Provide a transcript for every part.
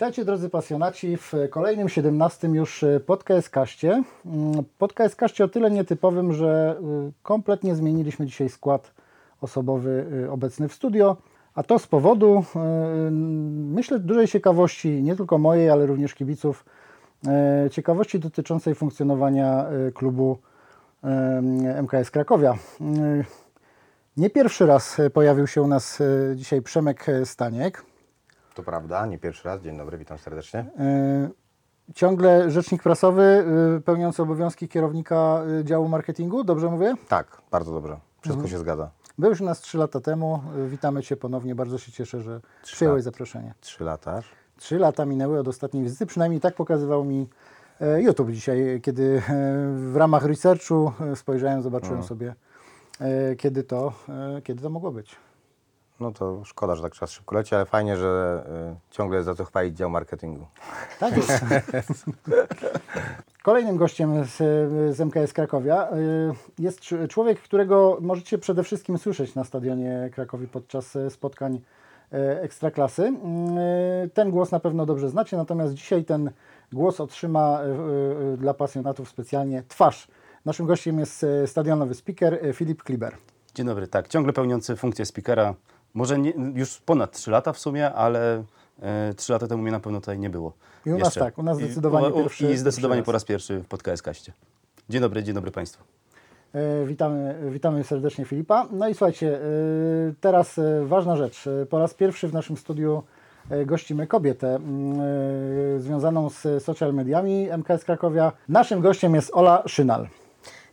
Witajcie drodzy pasjonaci w kolejnym 17 już podcaście. Podcaście o tyle nietypowym, że y, kompletnie zmieniliśmy dzisiaj skład osobowy y, obecny w studio, a to z powodu, y, myślę, dużej ciekawości nie tylko mojej, ale również kibiców, ciekawości dotyczącej funkcjonowania klubu MKS Krakowia. Nie pierwszy raz pojawił się u nas dzisiaj Przemek Staniek. To prawda, nie pierwszy raz. Dzień dobry, witam serdecznie. Ciągle rzecznik prasowy, pełniący obowiązki kierownika działu marketingu, dobrze mówię? Tak, bardzo dobrze. Wszystko Mhm. się zgadza. Był już u nas 3 lata temu. Witamy Cię ponownie. Bardzo się cieszę, że przyjąłeś zaproszenie. Trzy lata. Trzy lata minęły od ostatniej wizyty, przynajmniej tak pokazywał mi e, YouTube dzisiaj, kiedy e, w ramach researchu e, spojrzałem, zobaczyłem sobie, e, kiedy to, e, kiedy to mogło być. No to szkoda, że tak czas szybko leci, ale fajnie, że y, ciągle jest za co chwalić dział marketingu. Tak jest. Kolejnym gościem z, z MKS Krakowia y, jest cz- człowiek, którego możecie przede wszystkim słyszeć na stadionie Krakowi podczas spotkań e, Ekstraklasy. Y, Ten głos na pewno dobrze znacie, natomiast dzisiaj ten głos otrzyma e, e, dla pasjonatów specjalnie twarz. Naszym gościem jest stadionowy speaker Filip Kliber. Dzień dobry, tak, ciągle pełniący funkcję speakera. Może nie, już ponad 3 lata w sumie, ale e, 3 lata temu mnie na pewno tutaj nie było. I u nas tak, u nas zdecydowanie I, pierwszy- I zdecydowanie po raz. pierwszy w podcast kaście. Dzień dobry, dzień dobry Państwu. E, Witamy, witamy serdecznie Filipa. No i słuchajcie, e, teraz e, ważna rzecz. Po raz pierwszy w naszym studiu gościmy kobietę związaną z social mediami MKS Krakowia. Naszym gościem jest Ola Szynal.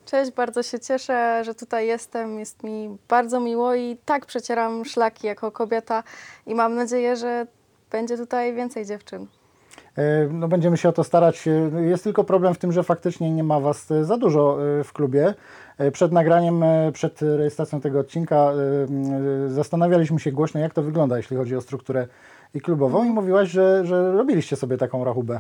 Cześć, bardzo się cieszę, że tutaj jestem. Jest mi bardzo miło i tak przecieram szlaki jako kobieta i mam nadzieję, że będzie tutaj więcej dziewczyn. E, No, będziemy się o to starać. E, Jest tylko problem w tym, że faktycznie nie ma Was e, za dużo w klubie. Przed nagraniem, przed rejestracją tego odcinka zastanawialiśmy się głośno, jak to wygląda, jeśli chodzi o strukturę i klubową i mówiłaś, że, że robiliście sobie taką rachubę.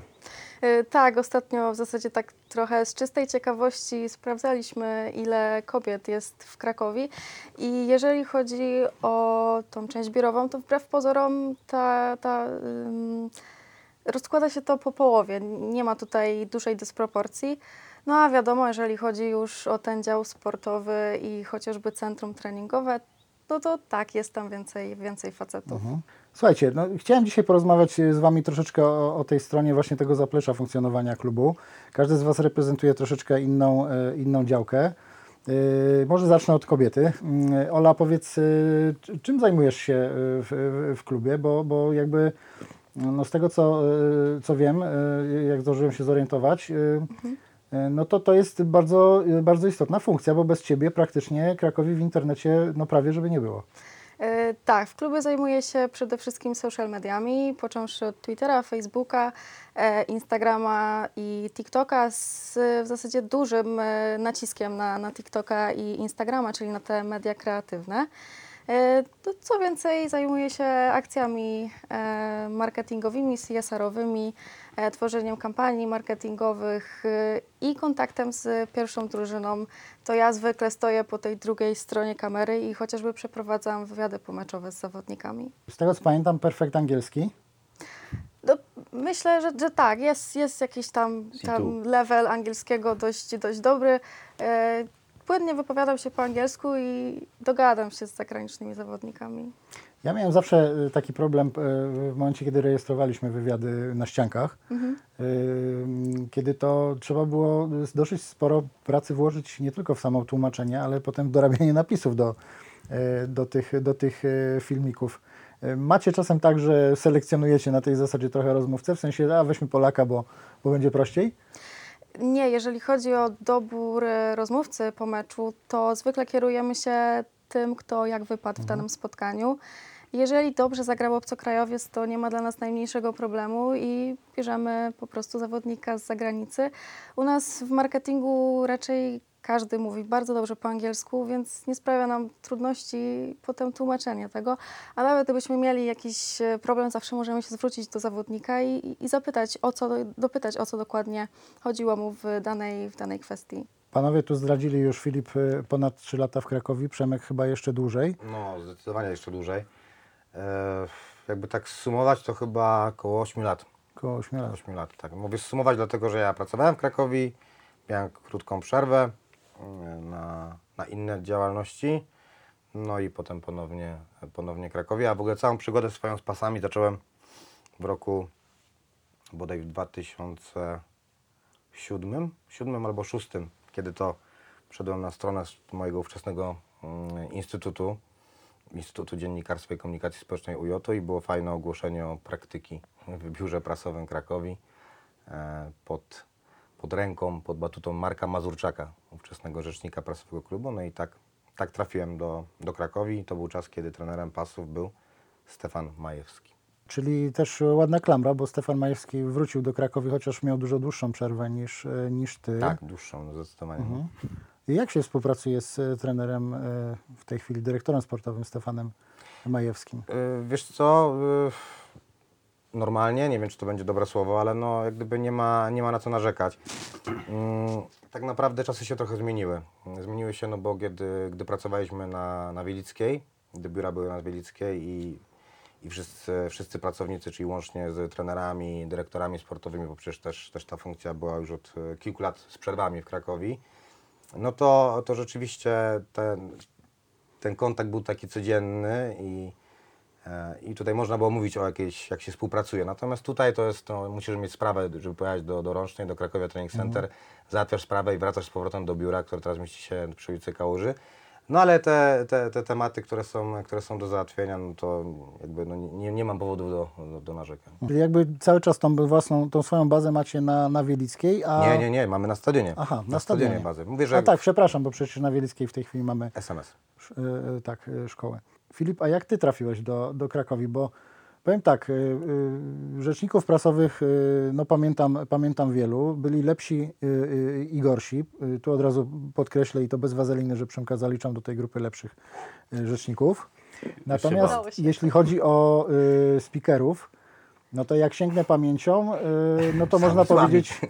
Y, Tak, ostatnio w zasadzie tak trochę z czystej ciekawości sprawdzaliśmy, ile kobiet jest w Krakowie i jeżeli chodzi o tą część biurową, to wbrew pozorom ta, ta, rozkłada się to po połowie. Nie ma tutaj dużej dysproporcji. No a wiadomo, jeżeli chodzi już o ten dział sportowy i chociażby centrum treningowe, no to tak, jest tam więcej, więcej facetów. Słuchajcie, no, chciałem dzisiaj porozmawiać e, z Wami troszeczkę o, o tej stronie właśnie tego zaplecza funkcjonowania klubu. Każdy z Was reprezentuje troszeczkę inną, e, inną działkę. E, może zacznę od kobiety. Mm, Ola, powiedz, czy- czym zajmujesz się w, w, klubie, bo, bo jakby no, z tego, co, co wiem, jak zdążyłem się zorientować, e, no to to jest bardzo, bardzo istotna funkcja, bo bez Ciebie praktycznie Krakowi w internecie no prawie żeby nie było. E, Tak, w klubie zajmuję się przede wszystkim social mediami, począwszy od Twittera, Facebooka, e, Instagrama i TikToka z w zasadzie dużym e, naciskiem na, na TikToka i Instagrama, czyli na te media kreatywne. Co więcej, zajmuję się akcjami marketingowymi, CSR-owymi, tworzeniem kampanii marketingowych e, i kontaktem z pierwszą drużyną. To ja zwykle stoję po tej drugiej stronie kamery i chociażby przeprowadzam wywiady pomeczowe z zawodnikami. Z tego co pamiętam, perfekt angielski. No, myślę, że, że tak, jest, jest jakiś tam, tam level angielskiego dość, dość dobry. E, płynnie wypowiadam się po angielsku i dogadam się z zagranicznymi zawodnikami. Ja miałem zawsze y, taki problem y, w momencie, kiedy rejestrowaliśmy wywiady na ściankach, y, kiedy to trzeba było dosyć sporo pracy włożyć nie tylko w samo tłumaczenie, ale potem w dorabianie napisów do, do, tych, do tych filmików. Macie czasem tak, że selekcjonujecie na tej zasadzie trochę rozmówcę, w sensie, a weźmy Polaka, bo, bo będzie prościej? Nie, jeżeli chodzi o dobór rozmówcy po meczu, to zwykle kierujemy się tym, kto jak wypadł w danym spotkaniu. Jeżeli dobrze zagrał obcokrajowiec, to nie ma dla nas najmniejszego problemu i bierzemy po prostu zawodnika z zagranicy. U nas w marketingu raczej każdy mówi bardzo dobrze po angielsku, więc nie sprawia nam trudności potem tłumaczenie tego. A nawet gdybyśmy mieli jakiś e, problem, zawsze możemy się zwrócić do zawodnika i, i zapytać, o co, dopytać, o co dokładnie chodziło mu w danej, w danej kwestii. Panowie tu zdradzili już Filip y, ponad 3 lata w Krakowie, Przemek chyba jeszcze dłużej. No, zdecydowanie jeszcze dłużej. E, jakby tak sumować, to chyba około 8 lat. Około 8 lat. 8 lat, tak. Mówię sumować, dlatego że ja pracowałem w Krakowie, miałem krótką przerwę mm, na, na inne działalności, no i potem ponownie, ponownie Krakowie, a w ogóle całą przygodę swoją z pasami zacząłem w roku bodaj w 2007, 7 albo 6, kiedy to wszedłem na stronę mojego ówczesnego mm, instytutu, Instytutu Dziennikarstwa i Komunikacji Społecznej UJOTO i było fajne ogłoszenie o praktyki w biurze prasowym Krakowi e, pod, pod ręką, pod batutą Marka Mazurczaka, ówczesnego rzecznika prasowego klubu. No i tak, tak trafiłem do, do Krakowi. To był czas, kiedy trenerem pasów był Stefan Majewski. Czyli też ładna klamra, bo Stefan Majewski wrócił do Krakowi, chociaż miał dużo dłuższą przerwę niż, e, niż ty. Tak, dłuższą no zdecydowanie. I jak się współpracuje z e, trenerem, e, w tej chwili dyrektorem sportowym Stefanem Majewskim? Y, Wiesz co, normalnie, nie wiem czy to będzie dobre słowo, ale no jak gdyby nie ma, nie ma na co narzekać. Mm, Tak naprawdę czasy się trochę zmieniły. Zmieniły się, no bo kiedy, gdy pracowaliśmy na, na Wielickiej, gdy biura były na Wielickiej i, i wszyscy, wszyscy pracownicy, czyli łącznie z trenerami, dyrektorami sportowymi, bo przecież też, też ta funkcja była już od kilku lat z przerwami w Krakowie, no to, to rzeczywiście ten, ten kontakt był taki codzienny i, e, i tutaj można było mówić o jakiejś, jak się współpracuje. Natomiast tutaj to jest, no, musisz mieć sprawę, żeby pojechać do, do Rącznej, do Krakowia Training Center, załatwiasz sprawę i wracasz z powrotem do biura, które teraz mieści się przy ulicy Kałuży. No ale te, te, te tematy, które są, które są do załatwienia, no to jakby no, nie, nie mam powodów do, do, do narzekań. Czyli jakby cały czas tą własną, tą swoją bazę macie na, na Wielickiej, a... Nie, nie, nie, mamy na stadionie. Aha, na, stadionie. bazę. Mówię, że A tak, przepraszam, bo przecież na Wielickiej w tej chwili mamy SMS. sz- e, tak, e, szkołę. Filip, a jak ty trafiłeś do, do Krakowi? Bo powiem tak, e, e, rzeczników prasowych, e, no pamiętam, pamiętam wielu, byli lepsi i gorsi. Tu od razu podkreślę i to bez wazeliny, że Przemka zaliczam do tej grupy lepszych rzeczników. Natomiast jeśli chodzi o speakerów, no to jak sięgnę pamięcią, no to można powiedzieć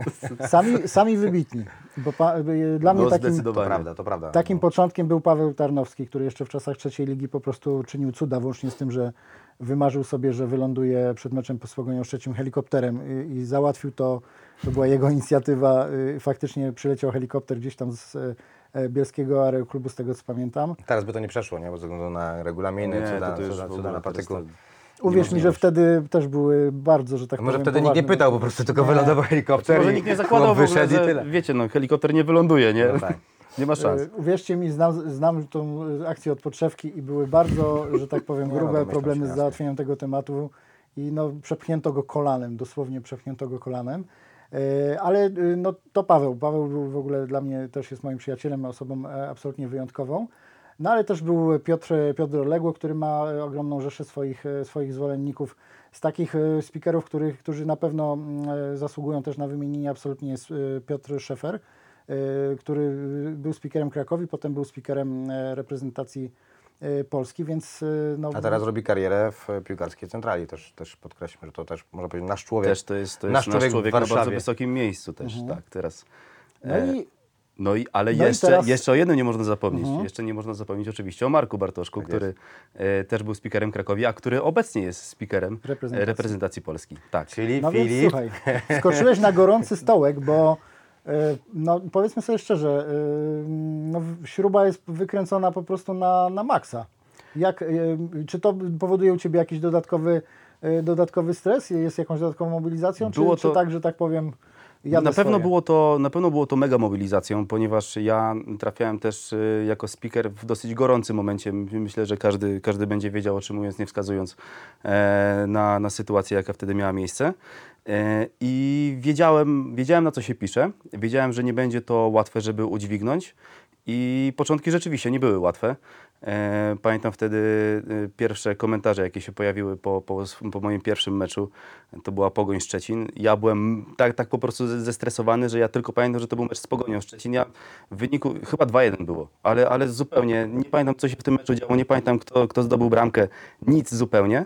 sami, sami wybitni. Bo pa, dla mnie No, takim, To prawda, to prawda. Takim początkiem był Paweł Tarnowski, który jeszcze w czasach trzeciej ligi po prostu czynił cuda, włącznie z tym, że wymarzył sobie, że wyląduje przed meczem pod Pogonią Szczecin helikopterem i, i załatwił to, to była jego inicjatywa. y, Faktycznie przyleciał helikopter gdzieś tam z e, Bielskiego Aeroklubu, z tego co pamiętam. Teraz by to nie przeszło, nie? Bo ze względu na regulaminy, Nie, cuda, to, cuda, cuda na patyku. Uwierz mi, że wtedy też były bardzo, że tak Może powiem, wtedy nikt nie poważne- pytał, po prostu tylko Nie. wylądował helikopter Może i nikt nie zakładał w ogóle, wyszedł i że tyle. wiecie, no helikopter nie wyląduje, nie? No tak. Nie ma szans. E, Uwierzcie mi, znam, znam tą akcję od podszewki i były bardzo, że tak powiem, no, grube problemy z załatwieniem tego tematu i no, przepchnięto go kolanem, dosłownie przepchnięto go kolanem. E, Ale e, no, to Paweł. Paweł był w ogóle dla mnie też jest moim przyjacielem, osobą absolutnie wyjątkową. No ale też był Piotr, Piotr Legło, który ma ogromną rzeszę swoich, swoich zwolenników. Z takich speakerów, których, którzy na pewno mm, zasługują też na wymienienie, absolutnie jest Piotr Szefer, który był speakerem Krakowi, potem był speakerem e, reprezentacji e, Polski, więc no, A teraz robi karierę w piłkarskiej centrali. Też, też podkreślmy, że to też można powiedzieć nasz człowiek. Też to jest, to jest nasz nasz człowiek człowiek, w na bardzo wysokim miejscu też, tak, teraz. no E, i No i, ale No i jeszcze, teraz- jeszcze o jednym nie można zapomnieć. Mhm. Jeszcze nie można zapomnieć oczywiście o Marku Bartoszku, Tak który e, też był speakerem Krakowi, a który obecnie jest speakerem Reprezentacji. reprezentacji, Polski. Tak. Czyli No więc Filip. słuchaj, skoczyłeś na gorący stołek, bo no, powiedzmy sobie szczerze, e, no, śruba jest wykręcona po prostu na, na maksa. Jak, e, czy to powoduje u Ciebie jakiś dodatkowy, e, dodatkowy stres? Jest jakąś dodatkową mobilizacją? Czy, Było czy to- tak, że tak powiem, jadę na, pewno swoje? było to, na pewno było to mega mobilizacją, ponieważ ja trafiałem też y, jako speaker w dosyć gorącym momencie. Myślę, że każdy, każdy będzie wiedział, o czym mówiąc, nie wskazując e, na, na sytuację, jaka wtedy miała miejsce. E, I wiedziałem, wiedziałem, na co się pisze. Wiedziałem, że nie będzie to łatwe, żeby udźwignąć. I początki rzeczywiście nie były łatwe. E, pamiętam wtedy e, pierwsze komentarze, jakie się pojawiły po, po, po moim pierwszym meczu. To była Pogoń Szczecin. Ja byłem tak, tak po prostu ze- zestresowany, że ja tylko pamiętam, że to był mecz z Pogonią Szczecin. Ja w wyniku chyba 2-1 było, ale, ale zupełnie nie pamiętam, co się w tym meczu działo. Nie pamiętam, kto, kto zdobył bramkę. Nic zupełnie.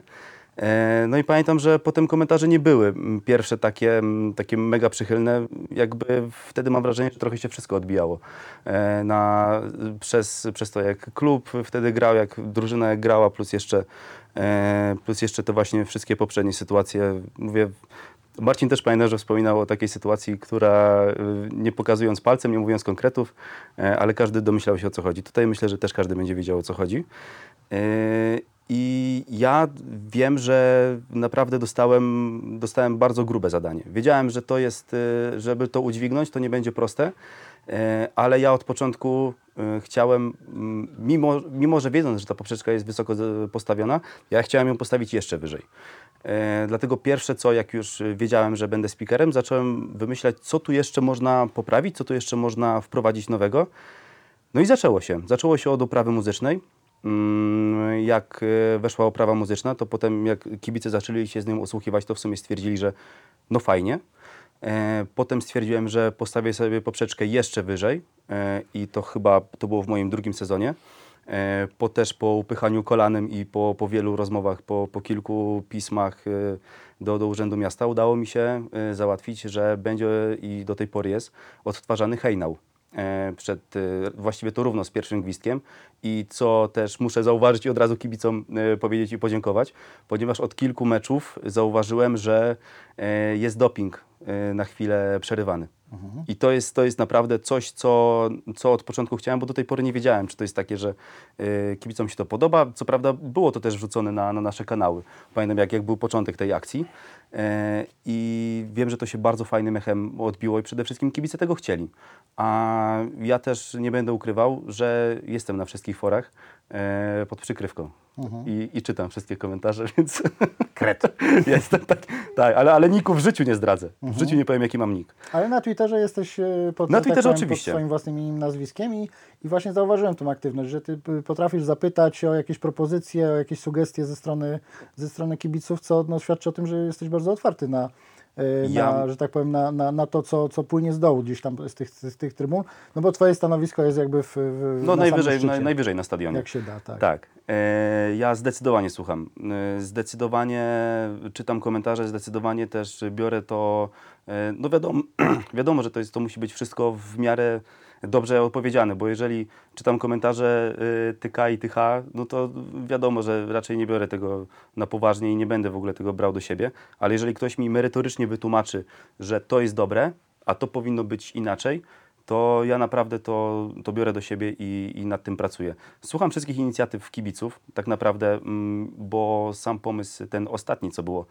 E, No i pamiętam, że potem komentarze nie były mm, pierwsze takie, mm, takie mega przychylne. Jakby wtedy mam wrażenie, że trochę się wszystko odbijało. E, Na, przez, przez to, jak klub wtedy grał, jak drużyna grała, plus jeszcze, e, plus jeszcze te właśnie wszystkie poprzednie sytuacje. Mówię, Marcin też pamiętam, że wspominał o takiej sytuacji, która nie pokazując palcem, nie mówiąc konkretów, ale każdy domyślał się o co chodzi. Tutaj myślę, że też każdy będzie wiedział o co chodzi. I ja wiem, że naprawdę dostałem, dostałem bardzo grube zadanie. Wiedziałem, że to jest, y, żeby to udźwignąć, to nie będzie proste, e, ale ja od początku y, chciałem, mm, mimo, mimo że wiedząc, że ta poprzeczka jest wysoko postawiona, ja chciałem ją postawić jeszcze wyżej. Dlatego pierwsze co, jak już wiedziałem, że będę speakerem, zacząłem wymyślać, co tu jeszcze można poprawić, co tu jeszcze można wprowadzić nowego. No i zaczęło się. Zaczęło się od oprawy muzycznej. Mm, Jak e, weszła oprawa muzyczna, to potem jak kibice zaczęli się z nią osłuchiwać, to w sumie stwierdzili, że no fajnie. E, Potem stwierdziłem, że postawię sobie poprzeczkę jeszcze wyżej e, i to chyba to było w moim drugim sezonie. Po też po upychaniu kolanem i po, po wielu rozmowach, po, po kilku pismach do, do Urzędu Miasta udało mi się załatwić, że będzie i do tej pory jest odtwarzany hejnał przed, e, właściwie to równo z pierwszym gwizdkiem i co też muszę zauważyć i od razu kibicom e, powiedzieć i podziękować, ponieważ od kilku meczów zauważyłem, że e, jest doping e, na chwilę przerywany. I to jest, to jest naprawdę coś, co, co od początku chciałem, bo do tej pory nie wiedziałem, czy to jest takie, że e, kibicom się to podoba. Co prawda było to też wrzucone na, na nasze kanały. Pamiętam, jak, jak był początek tej akcji. E, I wiem, że to się bardzo fajnym echem odbiło i przede wszystkim kibice tego chcieli. A ja też nie będę ukrywał, że jestem na wszystkich forach e, pod przykrywką. I, I czytam wszystkie komentarze, więc Kret. jestem tak, tak ale, ale niku w życiu nie zdradzę. W życiu nie powiem, jaki mam nick. Ale na Twitterze jesteś e, pod, Na że Twitterze powiem, oczywiście. pod swoim własnym imieniem, nazwiskiem i, i właśnie zauważyłem tą aktywność, że ty potrafisz zapytać o jakieś propozycje, o jakieś sugestie ze strony, ze strony kibiców, co no, świadczy o tym, że jesteś bardzo otwarty na, e, Ja- na że tak powiem, na, na, na to, co, co płynie z dołu gdzieś tam z tych, z tych trybun, no bo twoje stanowisko jest jakby w, w No na najwyżej, na, najwyżej na stadionie. jak się da, tak. Tak. E, ja zdecydowanie słucham. E, zdecydowanie czytam komentarze, zdecydowanie też biorę to. E, no wiadomo, wiadomo, że to, jest, to musi być wszystko w miarę dobrze odpowiedziane, bo jeżeli czytam komentarze y, tyka i tycha, no to wiadomo, że raczej nie biorę tego na poważnie i nie będę w ogóle tego brał do siebie, ale jeżeli ktoś mi merytorycznie wytłumaczy, że to jest dobre, a to powinno być inaczej, to ja naprawdę to, to biorę do siebie i, i nad tym pracuję. Słucham wszystkich inicjatyw kibiców, tak naprawdę, mm, bo sam pomysł, ten ostatni, co było,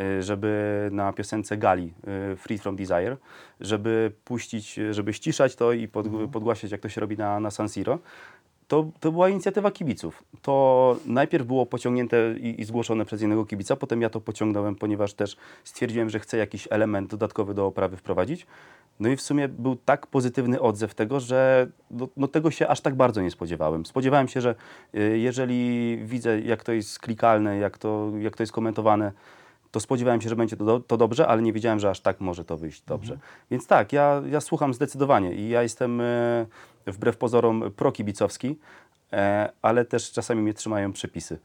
y, żeby na piosence Gali y, Free From Desire, żeby puścić, y, żeby ściszać to i pod, podgłaszać, jak to się robi na, na San Siro, to, to była inicjatywa kibiców. To najpierw było pociągnięte i, i zgłoszone przez jednego kibica, potem ja to pociągnąłem, ponieważ też stwierdziłem, że chcę jakiś element dodatkowy do oprawy wprowadzić. No i w sumie był tak pozytywny odzew tego, że no, no tego się aż tak bardzo nie spodziewałem. Spodziewałem się, że y, jeżeli widzę, jak to jest klikalne, jak to, jak to jest komentowane, to spodziewałem się, że będzie to, do, to dobrze, ale nie wiedziałem, że aż tak może to wyjść dobrze. Więc tak, ja, ja słucham zdecydowanie i ja jestem e, wbrew pozorom prokibicowski, e, ale też czasami mnie trzymają przepisy.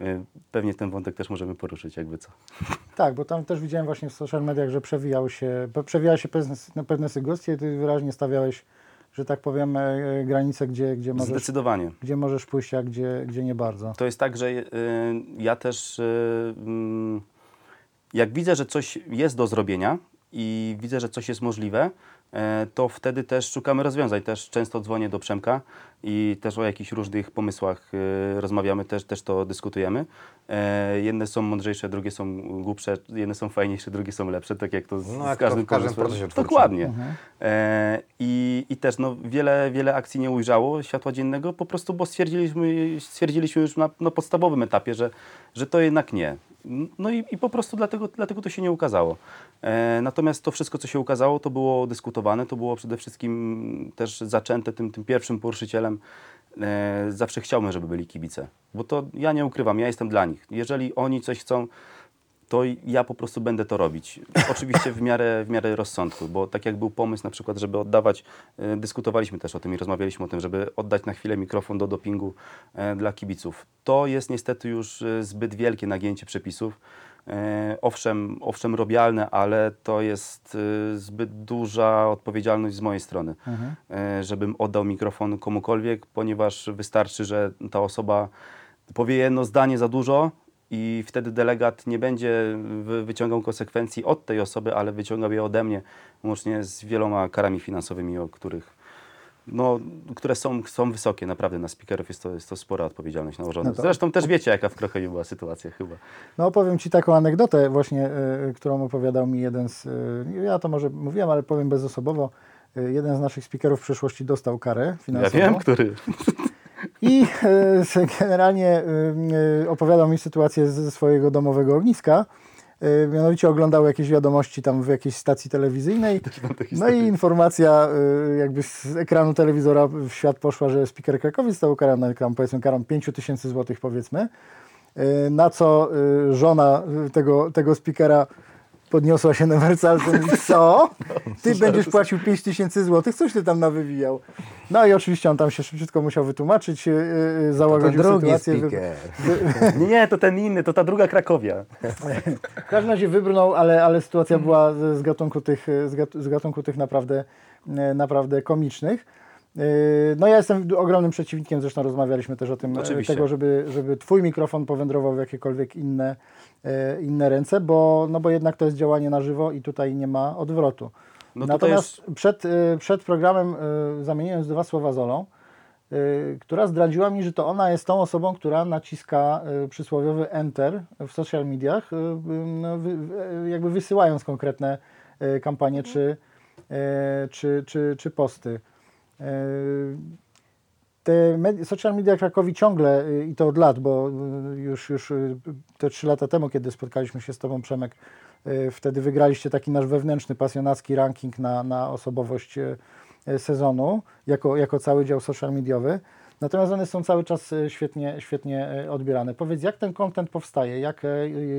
E, pewnie ten wątek też możemy poruszyć, jakby co. Tak, bo tam też widziałem właśnie w social mediach, że przewijały się, przewijały się pewne, pewne sugestie, ty wyraźnie stawiałeś, że tak powiem, e, granice, gdzie, gdzie, możesz, Zdecydowanie. gdzie możesz pójść, a gdzie, gdzie nie bardzo. To jest tak, że y, ja też y, mm, jak widzę, że coś jest do zrobienia i widzę, że coś jest możliwe, e, to wtedy też szukamy rozwiązań. Też często dzwonię do Przemka i też o jakichś różnych pomysłach y, rozmawiamy, też, też to dyskutujemy. E, Jedne są mądrzejsze, drugie są głupsze, jedne są fajniejsze, drugie są lepsze, tak jak to z, No, z jak to każdym w każdym procesie twórczym. Dokładnie. E, i, I też no, wiele, wiele akcji nie ujrzało światła dziennego, po prostu bo stwierdziliśmy, stwierdziliśmy już na, na podstawowym etapie, że, że to jednak nie. No i, i po prostu dlatego, dlatego to się nie ukazało. E, natomiast to wszystko, co się ukazało, to było dyskutowane, to było przede wszystkim też zaczęte tym, tym pierwszym poruszycielem. E, zawsze chciałbym, żeby byli kibice, bo to ja nie ukrywam, ja jestem dla nich. Jeżeli oni coś chcą, to ja po prostu będę to robić. Oczywiście w miarę, w miarę rozsądku, bo tak jak był pomysł na przykład, żeby oddawać, e, dyskutowaliśmy też o tym i rozmawialiśmy o tym, żeby oddać na chwilę mikrofon do dopingu e, dla kibiców. To jest niestety już e, zbyt wielkie nagięcie przepisów. Owszem, owszem robialne, ale to jest zbyt duża odpowiedzialność z mojej strony, e, żebym oddał mikrofon komukolwiek, ponieważ wystarczy, że ta osoba powie jedno zdanie za dużo i wtedy delegat nie będzie wy- wyciągał konsekwencji od tej osoby, ale wyciągał je ode mnie, łącznie z wieloma karami finansowymi, o których, no, które są, są wysokie naprawdę na speakerów, jest to, jest to spora odpowiedzialność nałożona. No to- Zresztą też wiecie, jaka w Krocheju była sytuacja chyba. No opowiem Ci taką anegdotę właśnie, y, którą opowiadał mi jeden z, y, ja to może mówiłem, ale powiem bezosobowo, y, jeden z naszych speakerów w przeszłości dostał karę Ja finansową. wiem, który. I e, generalnie e, e, opowiadał mi sytuację ze swojego domowego ogniska. Mianowicie oglądał jakieś wiadomości tam w jakiejś stacji telewizyjnej. No i informacja jakby z ekranu telewizora w świat poszła, że speaker Krakowiec został ukarany tam powiedzmy karą 5 tysięcy złotych powiedzmy. Na co żona tego, tego speakera podniosła się na wersalce i co? Ty będziesz płacił 5 tysięcy złotych? Coś ty tam nawywijał. No i oczywiście on tam się szybciutko musiał wytłumaczyć, e, To załagodził drugi sytuację. wy-. Nie, to ten inny, to ta druga Krakowia. W każdym razie wybrnął, ale, ale sytuacja była z gatunku tych, z gat- z gatunku tych naprawdę, e, naprawdę komicznych. E, No ja jestem ogromnym przeciwnikiem, zresztą rozmawialiśmy też o tym, e, Oczywiście. tego, żeby, żeby twój mikrofon powędrował w jakiekolwiek inne, e, inne ręce, bo, no bo jednak to jest działanie na żywo i tutaj nie ma odwrotu. No Natomiast przed, e, przed programem zamieniłem dwa słowa z Olą, która zdradziła mi, że to ona jest tą osobą, która naciska przysłowiowy enter w social mediach, no, jakby wysyłając konkretne kampanie czy, czy, czy, czy posty. E, Te med- social media Krakowi ciągle y, i to od lat, bo y, już, już y, te trzy lata temu, kiedy spotkaliśmy się z Tobą, Przemek, wtedy wygraliście taki nasz wewnętrzny, pasjonacki ranking na, na osobowość sezonu, jako, jako cały dział social mediowy. Natomiast one są cały czas świetnie, świetnie odbierane. Powiedz, jak ten content powstaje? Jak,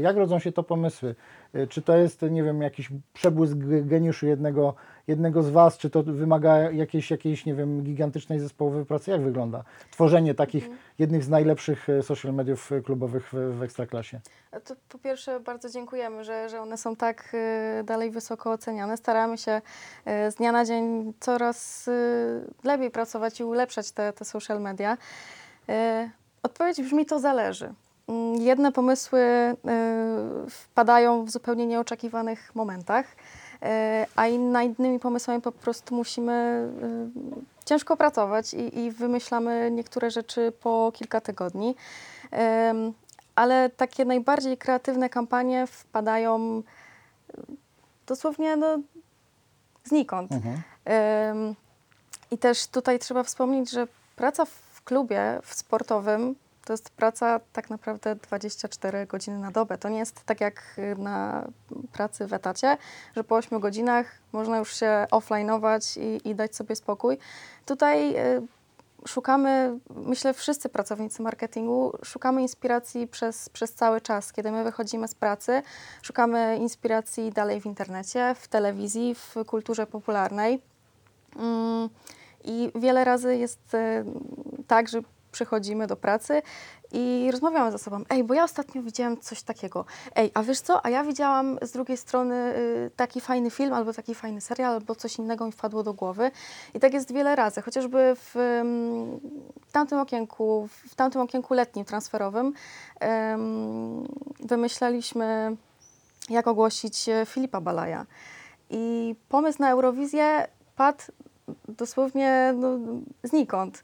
jak rodzą się to pomysły? Y, Czy to jest, nie wiem, jakiś przebłysk geniuszu jednego, jednego z Was? Czy to wymaga jakiejś, jakiejś, nie wiem, gigantycznej zespołowej pracy? Jak wygląda tworzenie takich jednych z najlepszych y, social mediów y, klubowych w, w Ekstraklasie? To po pierwsze bardzo dziękujemy, że, że one są tak dalej wysoko oceniane. Staramy się z dnia na dzień coraz lepiej pracować i ulepszać te, te social media. Odpowiedź brzmi to zależy. Mm, Jedne pomysły y, wpadają w zupełnie nieoczekiwanych momentach, y, a in, nad innymi pomysłami po prostu musimy y, ciężko pracować i, i wymyślamy niektóre rzeczy po kilka tygodni. Ale takie najbardziej kreatywne kampanie wpadają dosłownie no, znikąd. Ym, I też tutaj trzeba wspomnieć, że praca w klubie w sportowym to jest praca tak naprawdę 24 godziny na dobę. To nie jest tak jak y, na pracy w etacie, że po 8 godzinach można już się offline'ować i, i dać sobie spokój. Tutaj y, szukamy, myślę wszyscy pracownicy marketingu, szukamy inspiracji przez, przez cały czas. Kiedy my wychodzimy z pracy, szukamy inspiracji dalej w internecie, w telewizji, w kulturze popularnej. Mm, I wiele razy jest e, tak, że przychodzimy do pracy i rozmawiamy ze sobą. Ej, bo ja ostatnio widziałam coś takiego. Ej, a wiesz co? A ja widziałam z drugiej strony y, taki fajny film, albo taki fajny serial, albo coś innego mi wpadło do głowy. I tak jest wiele razy. Chociażby w, ym, w tamtym okienku, w tamtym okienku letnim transferowym ym, wymyślaliśmy, jak ogłosić e, Filipa Balaja. I pomysł na Eurowizję padł dosłownie no, znikąd.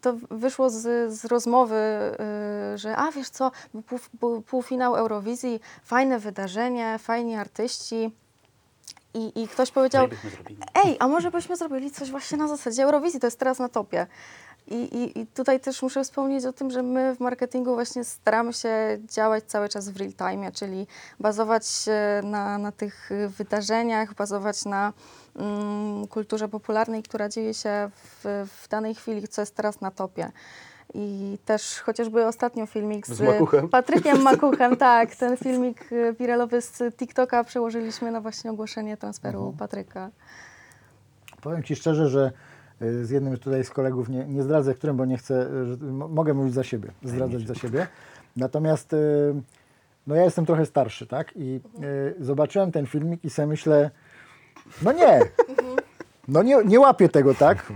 To wyszło z, z rozmowy, y, że a wiesz co, pół, był półfinał Eurowizji, fajne wydarzenie, fajni artyści. I, I ktoś powiedział, ej, a może byśmy zrobili coś właśnie na zasadzie Eurowizji, to jest teraz na topie. I, i, I tutaj też muszę wspomnieć o tym, że my w marketingu właśnie staramy się działać cały czas w real time, czyli bazować na, na tych wydarzeniach, bazować na mm, kulturze popularnej, która dzieje się w, w danej chwili, co jest teraz na topie. I też chociażby ostatnio filmik z, Z Makuchem? Patrykiem Makuchem, tak, ten filmik wirelowy z TikToka przełożyliśmy na właśnie ogłoszenie transferu Patryka. Powiem Ci szczerze, że y, z jednym tutaj z kolegów, nie, nie zdradzę którym, bo nie chcę, y, mogę mówić za siebie, zdradzać za siebie. Natomiast y, no ja jestem trochę starszy, tak? I y, zobaczyłem ten filmik i sobie myślę, no nie, no nie, nie łapię tego, tak?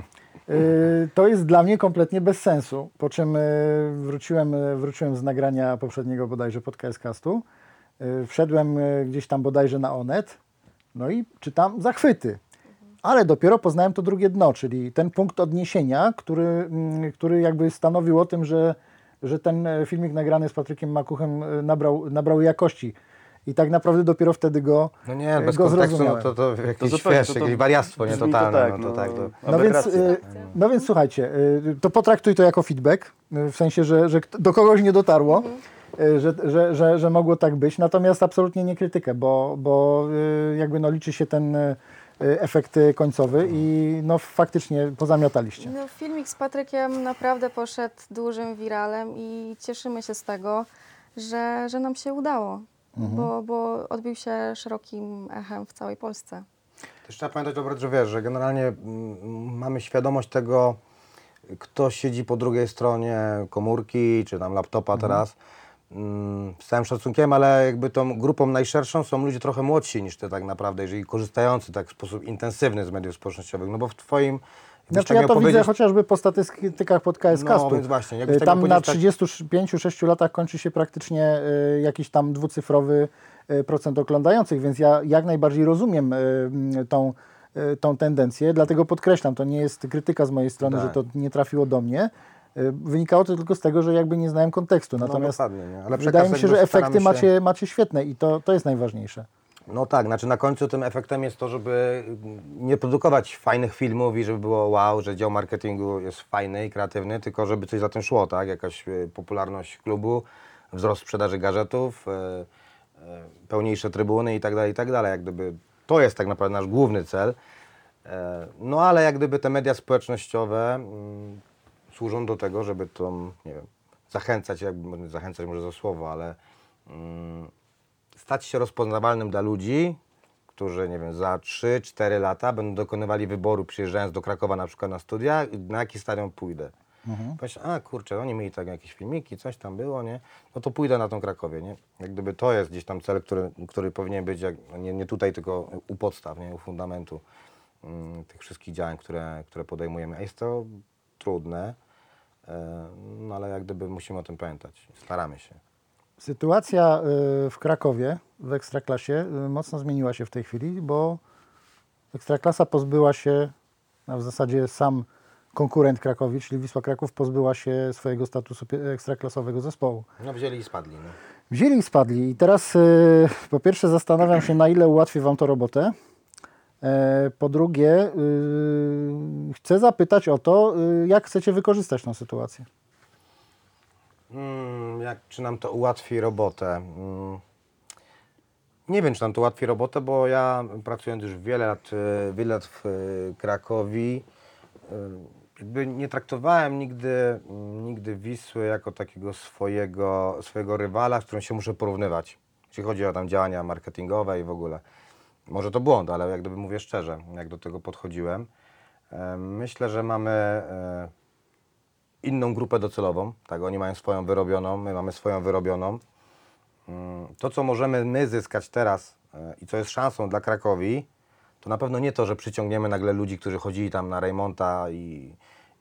Y, To jest dla mnie kompletnie bez sensu. Po czym y, wróciłem, y, wróciłem z nagrania poprzedniego bodajże podcastu. Y, Wszedłem y, gdzieś tam bodajże na Onet, no i czytam zachwyty. Ale dopiero poznałem to drugie dno, czyli ten punkt odniesienia, który, mm, który jakby stanowił o tym, że, że ten e, filmik nagrany z Patrykiem Makuchem e, nabrał, nabrał jakości. I tak naprawdę dopiero wtedy go, No nie, e, bez go kontekstu, no to, to jakieś, zupełnie, wiesz, to to jakieś wariactwo, nie brzmi to totalne, tak, no to no. tak, to... No więc, Aberracja. y, no więc słuchajcie, y, to potraktuj to jako feedback, y, w sensie, że, że do kogoś nie dotarło, y, że, że, że, że mogło tak być, natomiast absolutnie nie krytykę, bo, bo y, jakby no liczy się ten y, efekt y, końcowy i no faktycznie pozamiataliście. No, filmik z Patrykiem naprawdę poszedł dużym wiralem i cieszymy się z tego, że, że nam się udało, bo, bo odbił się szerokim echem w całej Polsce. Też trzeba pamiętać, Robert, że wiesz, że generalnie mm, mamy świadomość tego, kto siedzi po drugiej stronie komórki, czy tam laptopa teraz. Mm, Z całym szacunkiem, ale jakby tą grupą najszerszą są ludzie trochę młodsi niż ty tak naprawdę, jeżeli korzystający tak w sposób intensywny z mediów społecznościowych. No bo w twoim... Znaczy tak ja to widzę chociażby po statystykach pod KS No, więc właśnie, Y, tak Tam na powiedzieć tak- 35-6 latach kończy się praktycznie y, jakiś tam dwucyfrowy y, procent oglądających, więc ja jak najbardziej rozumiem y, mm, tą, y, tą tendencję, dlatego podkreślam, to nie jest krytyka z mojej strony, Tak. że to nie trafiło do mnie. Y, Wynikało to tylko z tego, że jakby nie znałem kontekstu. Natomiast dokładnie, nie? Ale wydaje mi się, że efekty się- macie, macie świetne i to, to jest najważniejsze. No tak, znaczy na końcu tym efektem jest to, żeby nie produkować fajnych filmów i żeby było wow, że dział marketingu jest fajny i kreatywny, tylko żeby coś za tym szło, tak? Jakaś e, popularność klubu, wzrost sprzedaży gadżetów, e, pełniejsze trybuny i tak dalej, i tak dalej. Jak gdyby to jest tak naprawdę nasz główny cel. E, No ale jak gdyby te media społecznościowe mm, służą do tego, żeby tą, nie wiem, zachęcać, jakby zachęcać może za słowo, ale mm, stać się rozpoznawalnym dla ludzi, którzy, nie wiem, za 3-4 lata będą dokonywali wyboru, przyjeżdżając do Krakowa na przykład na studia, na jaki stadion pójdę. Pomyśl, a kurczę, oni mieli tak jakieś filmiki, coś tam było, nie? No to pójdę na tą Krakowie, nie? Jak gdyby to jest gdzieś tam cel, który, który powinien być jak, no nie, nie tutaj, tylko u podstaw, nie? U fundamentu mm, tych wszystkich działań, które, które podejmujemy. A jest to trudne, no ale jak gdyby musimy o tym pamiętać. Staramy się. Sytuacja y, w Krakowie w Ekstraklasie y, mocno zmieniła się w tej chwili, bo Ekstraklasa pozbyła się, a w zasadzie sam konkurent Krakowi, czyli Wisła Kraków, pozbyła się swojego statusu ekstraklasowego zespołu. No wzięli i spadli, no. Wzięli i spadli. I teraz po pierwsze zastanawiam się, na ile ułatwi Wam to robotę. E, po drugie, y, chcę zapytać o to, y, jak chcecie wykorzystać tę sytuację. Mm, jak, czy nam to ułatwi robotę? Mm, nie wiem, czy nam to ułatwi robotę, bo ja pracując już wiele lat, e, wiele lat w Krakowi, jakby nie traktowałem nigdy, mm, nigdy Wisły jako takiego swojego, swojego rywala, z którym się muszę porównywać, jeśli chodzi o tam działania marketingowe i w ogóle. Może to błąd, ale jak gdyby mówię szczerze, jak do tego podchodziłem. E, Myślę, że mamy e, inną grupę docelową, tak, oni mają swoją wyrobioną, my mamy swoją wyrobioną. Mm, To, co możemy my zyskać teraz e, i co jest szansą dla Krakowi, to na pewno nie to, że przyciągniemy nagle ludzi, którzy chodzili tam na Reymonta i,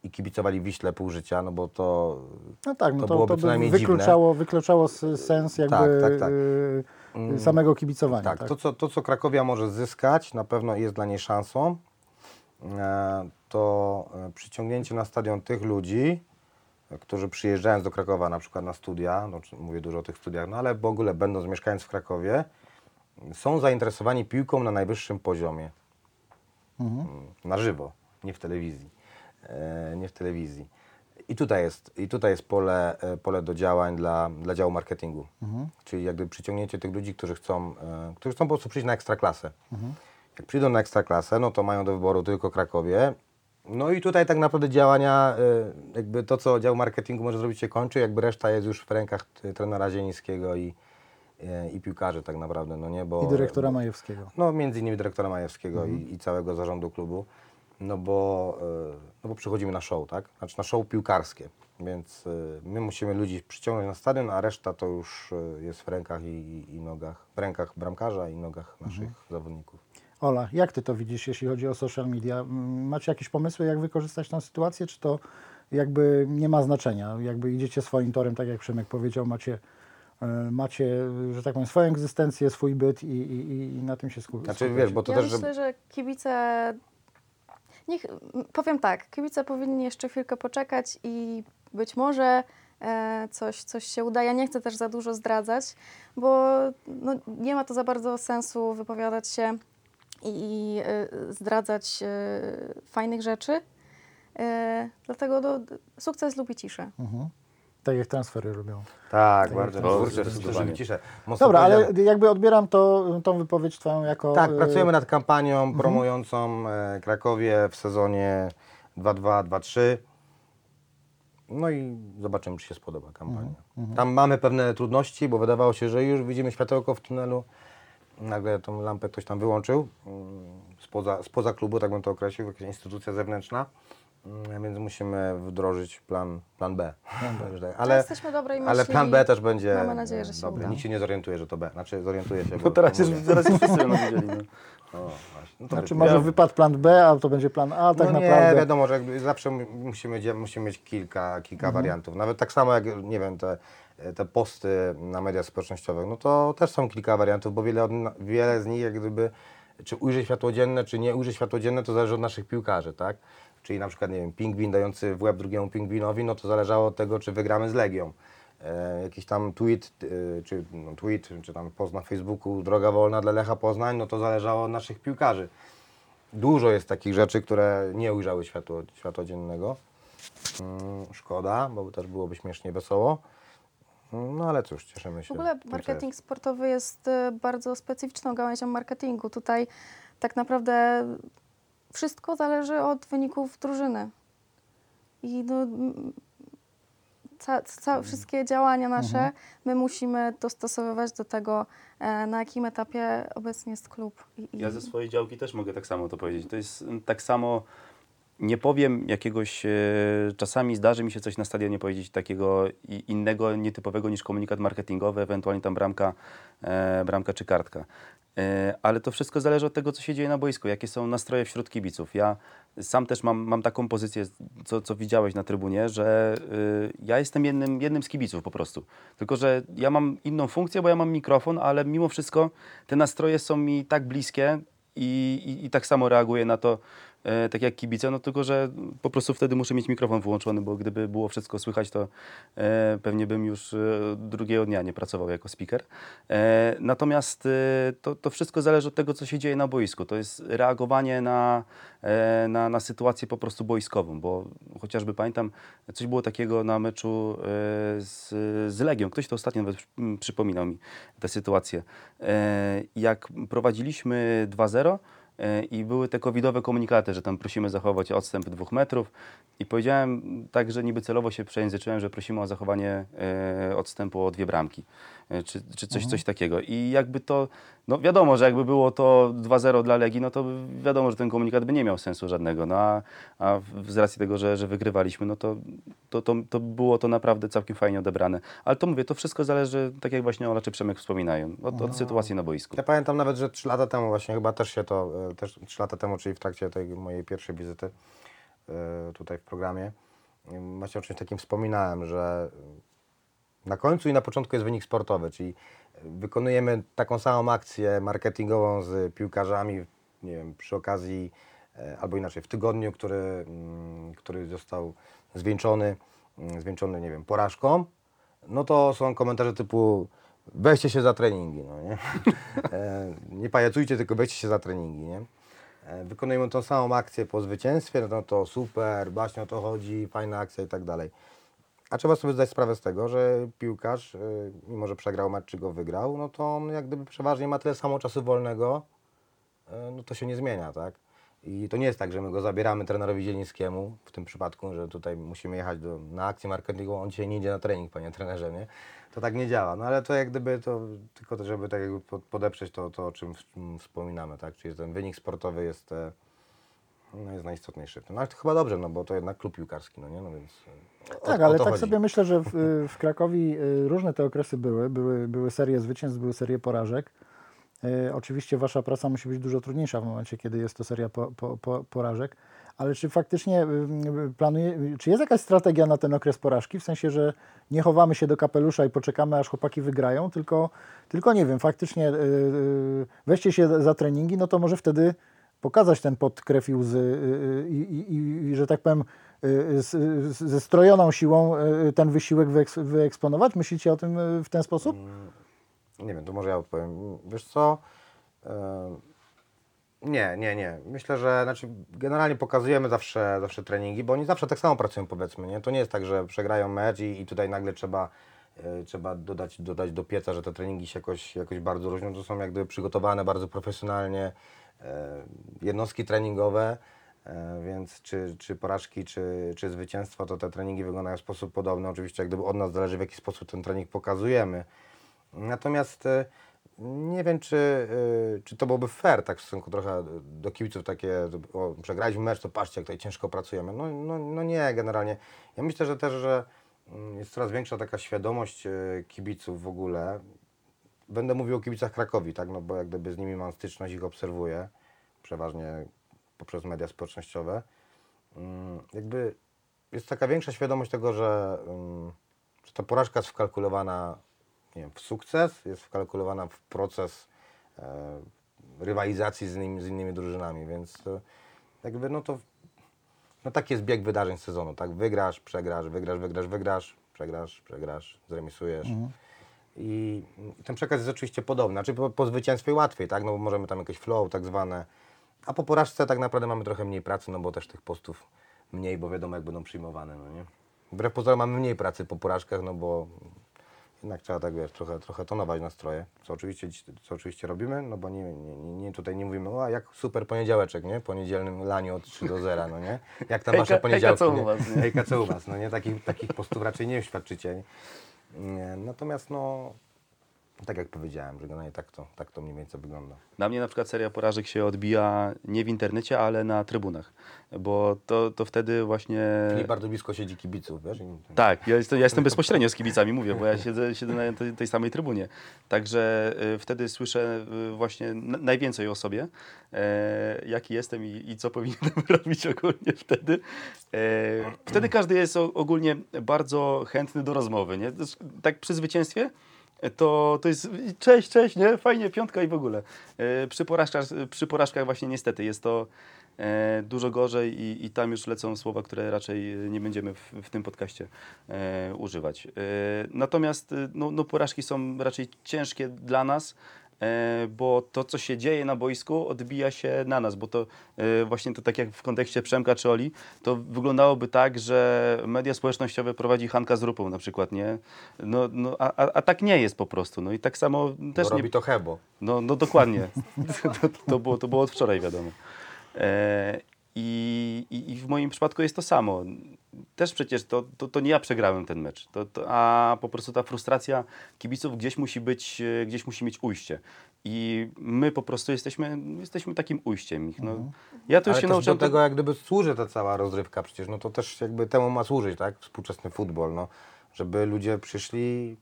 i kibicowali Wiśle pół życia, no bo to, No tak, no to to, byłoby to co by najmniej wykluczało, wykluczało s- sens jakby Tak, tak, tak. Y, samego kibicowania. Tak, tak? To, co, to co Krakowia może zyskać, na pewno jest dla niej szansą, e, to e, przyciągnięcie na stadion tych ludzi, którzy przyjeżdżając do Krakowa na przykład na studia, no, mówię dużo o tych studiach, no ale w ogóle będąc mieszkając w Krakowie, są zainteresowani piłką na najwyższym poziomie. Mm, Na żywo, nie w telewizji. E, nie w telewizji. I tutaj jest, i tutaj jest pole, e, pole do działań dla, dla działu marketingu. Czyli jakby przyciągnięcie tych ludzi, którzy chcą, e, którzy chcą po prostu przyjść na ekstraklasę. Jak przyjdą na ekstraklasę, no to mają do wyboru tylko Krakowie. No i tutaj tak naprawdę działania, e, jakby to, co dział marketingu może zrobić się kończy, jakby reszta jest już w rękach trenera Zielińskiego i, i piłkarzy tak naprawdę, no nie? Bo, I dyrektora Majewskiego. no, między innymi dyrektora Majewskiego i, i całego zarządu klubu, no bo, e, no bo przychodzimy na show, tak? Znaczy na show piłkarskie, więc e, my musimy ludzi przyciągnąć na stadion, a reszta to już e, jest w rękach i, i, nogach, w rękach bramkarza i nogach naszych zawodników. Ola, jak ty to widzisz, jeśli chodzi o social media? Mm, Macie jakieś pomysły, jak wykorzystać tę sytuację, czy to jakby nie ma znaczenia? Jakby idziecie swoim torem, tak jak Przemek powiedział, macie, macie że tak powiem, swoją egzystencję, swój byt i, i, i- na tym się skupiacie. Znaczy wiesz, bo to ja też, myślę, że kibice. Niech, powiem tak, kibice powinni jeszcze chwilkę poczekać i być może e, coś, coś się uda. Ja nie chcę też za dużo zdradzać, bo no, nie ma to za bardzo sensu wypowiadać się i, i e, zdradzać e, fajnych rzeczy. Dlatego no, sukces lubi ciszę. Mhm. Tak jak transfery robią. Tak, Tak, bardzo. to Kurczę, zdecydowanie. ciszę. Mocno Dobra, ale jakby odbieram to, tą wypowiedź Twoją jako... Tak, e, pracujemy nad kampanią promującą e, Krakowie w sezonie 2-2-2-3. No i zobaczymy, czy się spodoba kampania. Tam mamy pewne trudności, bo wydawało się, że już widzimy światełko w tunelu. Nagle tą lampę ktoś tam wyłączył mm, spoza, spoza klubu, tak bym to określił, jakaś instytucja zewnętrzna. Mm, Więc musimy wdrożyć plan, plan B. Ale Ale, jesteśmy dobrej myśli. ale plan B też będzie Mamy nadzieję, że się dobry. uda. Nikt się nie zorientuje, że to B. Znaczy zorientuje się, bo No teraz już, teraz już wszyscy będą wiedzieli. No. O, właśnie. No to Znaczy ja- może wypadł plan B, a to będzie plan A, tak no naprawdę. nie, wiadomo, że zawsze mu- musimy, musimy mieć kilka, kilka Mhm. wariantów. Nawet tak samo jak, nie wiem, te, te posty na mediach społecznościowych, no to też są kilka wariantów, bo wiele, wiele z nich jak gdyby, czy ujrzy światło dzienne, czy nie ujrzy światło dzienne, to zależy od naszych piłkarzy, tak? Czyli na przykład, nie wiem, pingwin dający w łeb drugiemu pingwinowi, no to zależało od tego, czy wygramy z Legią. E, jakiś tam tweet, e, czy no, tweet, czy tam post na Facebooku, droga wolna dla Lecha Poznań, no to zależało od naszych piłkarzy. Dużo jest takich rzeczy, które nie ujrzały światło, światła dziennego. Mm, szkoda, bo też byłoby śmiesznie wesoło. No ale cóż, cieszymy się. W ogóle tym, marketing jest. sportowy jest y, bardzo specyficzną gałęzią marketingu. Tutaj tak naprawdę wszystko zależy od wyników drużyny. I no, ca, ca, wszystkie działania nasze my musimy dostosowywać do tego, e, na jakim etapie obecnie jest klub. I, i Ja ze swojej działki też mogę tak samo to powiedzieć. To jest tak samo, nie powiem jakiegoś, e, czasami zdarzy mi się coś na stadionie powiedzieć takiego innego, nietypowego niż komunikat marketingowy, ewentualnie tam bramka, e, bramka czy kartka. E, ale to wszystko zależy od tego, co się dzieje na boisku, jakie są nastroje wśród kibiców. Ja sam też mam, mam taką pozycję, co, co widziałeś na trybunie, że ja jestem jednym, jednym z kibiców po prostu. Tylko, że ja mam inną funkcję, bo ja mam mikrofon, ale mimo wszystko te nastroje są mi tak bliskie i, i, i tak samo reaguję na to, e, tak jak kibice, no tylko, że po prostu wtedy muszę mieć mikrofon wyłączony, bo gdyby było wszystko słychać, to e, pewnie bym już e, drugiego dnia nie pracował jako speaker. Natomiast to, to wszystko zależy od tego, co się dzieje na boisku. To jest reagowanie na, na, na sytuację po prostu boiskową, bo chociażby pamiętam, coś było takiego na meczu z, z Legią. Ktoś to ostatnio nawet przypominał mi tę sytuację. Jak prowadziliśmy 2-0, e, i były te covidowe komunikaty, że tam prosimy zachować odstęp dwóch metrów. I powiedziałem tak, że niby celowo się przejęzyczyłem, że prosimy o zachowanie e, odstępu o dwie bramki, e, czy, czy coś, coś takiego. I jakby to, no wiadomo, że jakby było to 2-0 dla Legii, no to wiadomo, że ten komunikat by nie miał sensu żadnego, no a, a z racji tego, że, że wygrywaliśmy, no to, to, to, to było to naprawdę całkiem fajnie odebrane. Ale to mówię, to wszystko zależy, tak jak właśnie Ola czy Przemek wspominają, od, od sytuacji na boisku. Ja pamiętam nawet, że 3 lata temu właśnie chyba też się to, e, też 3 lata temu, czyli w trakcie tej mojej pierwszej wizyty e, tutaj w programie, e, właśnie o czymś takim wspominałem, że na końcu i na początku jest wynik sportowy, czyli wykonujemy taką samą akcję marketingową z piłkarzami, nie wiem, przy okazji, e, albo inaczej, w tygodniu, który, mm, który został zwieńczony, mm, zwieńczony, nie wiem, porażką, no to są komentarze typu weźcie się za treningi, no nie? E, nie pajacujcie, tylko weźcie się za treningi, nie? E, Wykonujemy tą samą akcję po zwycięstwie, no to super, właśnie o to chodzi, fajna akcja i tak dalej. A trzeba sobie zdać sprawę z tego, że piłkarz, y, mimo że przegrał mecz czy go wygrał, no to on jak gdyby przeważnie ma tyle samo czasu wolnego, y, no to się nie zmienia, tak? I to nie jest tak, że my go zabieramy trenerowi Zielińskiemu, w tym przypadku, że tutaj musimy jechać do, na akcję marketingową, on dzisiaj nie idzie na trening, panie trenerze, nie? To tak nie działa. No ale to jak gdyby to, tylko żeby tak jakby po- podeprzeć to, to o czym wspominamy, tak? Czyli ten wynik sportowy jest, e, no jest najistotniejszy. No ale to chyba dobrze, no bo to jednak klub piłkarski, no nie? No więc e, o, Tak, ale tak chodzi. sobie myślę, że w, w Krakowi y, różne te okresy były. były. Były serie zwycięstw, były serie porażek. E, Oczywiście wasza praca musi być dużo trudniejsza w momencie, kiedy jest to seria po, po, po, porażek, ale czy faktycznie y, planuje, czy jest jakaś strategia na ten okres porażki, w sensie, że nie chowamy się do kapelusza i poczekamy, aż chłopaki wygrają, tylko, tylko nie wiem, faktycznie y, y, weźcie się za treningi, no to może wtedy pokazać ten pod krew i łzy y, y, i, i, i że tak powiem, y, ze strojoną siłą y, ten wysiłek wyeks, wyeksponować? Myślicie o tym y, w ten sposób? Nie wiem, to może ja odpowiem. Wiesz co? Nie, nie, nie. Myślę, że znaczy generalnie pokazujemy zawsze, zawsze treningi, bo oni zawsze tak samo pracują powiedzmy, nie? To nie jest tak, że przegrają mecz i, i tutaj nagle trzeba, e, trzeba dodać, dodać do pieca, że te treningi się jakoś, jakoś bardzo różnią. To są jak gdyby przygotowane bardzo profesjonalnie e, jednostki treningowe, więc czy, czy porażki, czy, czy zwycięstwa, to te treningi wyglądają w sposób podobny. Oczywiście jak gdyby od nas zależy w jaki sposób ten trening pokazujemy. Natomiast e, nie wiem, czy, e, czy to byłoby fair, tak w stosunku trochę do kibiców, takie, o, przegraliśmy mecz, to patrzcie, jak tutaj ciężko pracujemy. No, no, no nie, generalnie. Ja myślę, że też, że mm, jest coraz większa taka świadomość e, kibiców w ogóle. Będę mówił o kibicach Krakowi, tak, no bo jak gdyby z nimi mam styczność, ich obserwuję, przeważnie poprzez media społecznościowe. Mm, Jakby jest taka większa świadomość tego, że, mm, że ta porażka jest wkalkulowana nie wiem, w sukces, jest wkalkulowana w proces e, rywalizacji z innymi, z innymi drużynami, więc e, jakby no to no taki jest bieg wydarzeń sezonu, tak? Wygrasz, przegrasz, wygrasz, wygrasz, wygrasz, przegrasz, przegrasz, zremisujesz. I ten przekaz jest oczywiście podobny. Znaczy po, po zwycięstwie łatwiej, tak? No bo możemy tam jakieś flow tak zwane. A po porażce tak naprawdę mamy trochę mniej pracy, no bo też tych postów mniej, bo wiadomo jak będą przyjmowane, no nie? Wbrew pozorom mamy mniej pracy po porażkach, no bo jednak trzeba tak wiesz, trochę, trochę tonować nastroje, co oczywiście, co oczywiście robimy, no bo nie, nie, nie, tutaj nie mówimy, o jak super poniedziałeczek, nie? Po niedzielnym laniu od 3 do 0, no nie? Jak tam Hejka- wasze hejka, poniedziałki, co u was, nie? Hejka, co u was, no nie? Takich, takich postów raczej nie świadczycie. Nie. Natomiast no, tak jak powiedziałem, że generalnie tak to, tak to mniej więcej wygląda. Na mnie na przykład seria porażek się odbija nie w internecie, ale na trybunach, bo to, to wtedy właśnie... Czyli bardzo blisko siedzi kibiców, wiesz? Tak, ja jestem, ja jestem bezpośrednio z kibicami, mówię, bo ja siedzę, siedzę na tej, tej samej trybunie. Także y, wtedy słyszę y, właśnie najwięcej o sobie, e, jaki jestem i, i co powinienem robić ogólnie wtedy. E, wtedy każdy jest o, ogólnie bardzo chętny do rozmowy, nie? Tak przy zwycięstwie to, to jest cześć, cześć, nie? Fajnie, piątka i w ogóle. E, przy, porażkach, przy porażkach właśnie niestety jest to e, dużo gorzej i, i tam już lecą słowa, które raczej nie będziemy w, w tym podcaście e, używać. Natomiast no, no, porażki są raczej ciężkie dla nas, bo to, co się dzieje na boisku, odbija się na nas, bo to e, właśnie to tak jak w kontekście Przemka czy Oli, to wyglądałoby tak, że media społecznościowe prowadzi Hanka z Rupą na przykład, nie? No, no, a, a, tak nie jest po prostu. No i tak samo też Bo nie, robi to Hebo. no, no dokładnie. to, to, było, to było od wczoraj, wiadomo. E, i, I w moim przypadku jest to samo. Też przecież to, to, to nie ja przegrałem ten mecz, to, to, a po prostu ta frustracja kibiców gdzieś musi być, e, gdzieś musi mieć ujście. I my po prostu jesteśmy, jesteśmy takim ujściem ich. No, Ja to już Ale się nauczyłem. do tego jak gdyby służy ta cała rozrywka przecież, no to też jakby temu ma służyć, tak? Współczesny futbol, no. Żeby ludzie przyszli,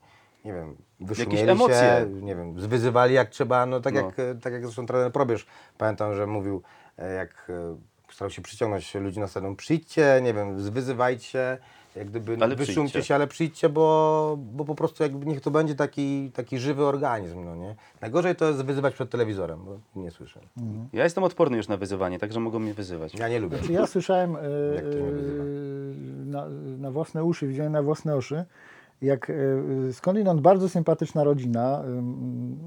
nie wiem, wyszumieeli emocje. się, nie wiem, zwyzywali jak trzeba, no tak, No. Jak, tak jak zresztą trener Probierz, pamiętam, że mówił, e, jak e, starał się przyciągnąć ludzi na stadion, przyjdźcie, nie wiem, zwyzywajcie, jak gdyby Ale wyszumcie przyjdźcie. się, ale przyjdźcie, bo, bo po prostu jakby niech to będzie taki, taki żywy organizm, no nie? Najgorzej to jest wyzywać przed telewizorem, bo nie słyszę. Ja jestem odporny już na wyzywanie, także mogą mnie wyzywać. Ja nie lubię. Czy ja słyszałem e, Jak ktoś mnie wyzywa. e, na, na własne uszy, widziałem na własne oczy, jak e, skądinąd bardzo sympatyczna rodzina,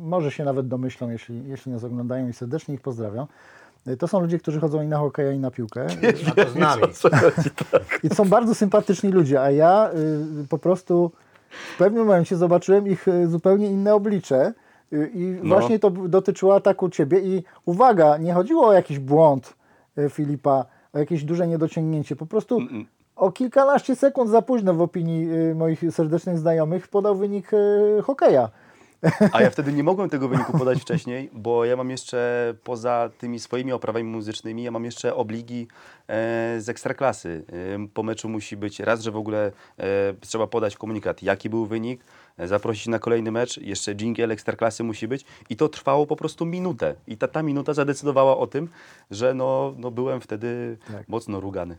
może się nawet domyślą, jeśli, jeśli nas oglądają i serdecznie ich pozdrawiam. To są ludzie, którzy chodzą i na hokeja, i na piłkę. A to z nami. I to są bardzo sympatyczni ludzie, a ja y, po prostu w pewnym momencie zobaczyłem ich y, zupełnie inne oblicze. Y, I No. właśnie to dotyczyło ataku ciebie. I uwaga, nie chodziło o jakiś błąd y, Filipa, o jakieś duże niedociągnięcie. Po prostu o kilkanaście sekund za późno w opinii y, moich serdecznych znajomych podał wynik y, hokeja. A ja wtedy nie mogłem tego wyniku podać wcześniej, bo ja mam jeszcze poza tymi swoimi oprawami muzycznymi, ja mam jeszcze obligi e, z ekstraklasy. E, po meczu musi być raz, że w ogóle e, trzeba podać komunikat, jaki był wynik, e, zaprosić na kolejny mecz, jeszcze dżingiel ekstraklasy musi być i to trwało po prostu minutę. I ta, ta minuta zadecydowała o tym, że no, no byłem wtedy Tak. mocno rugany.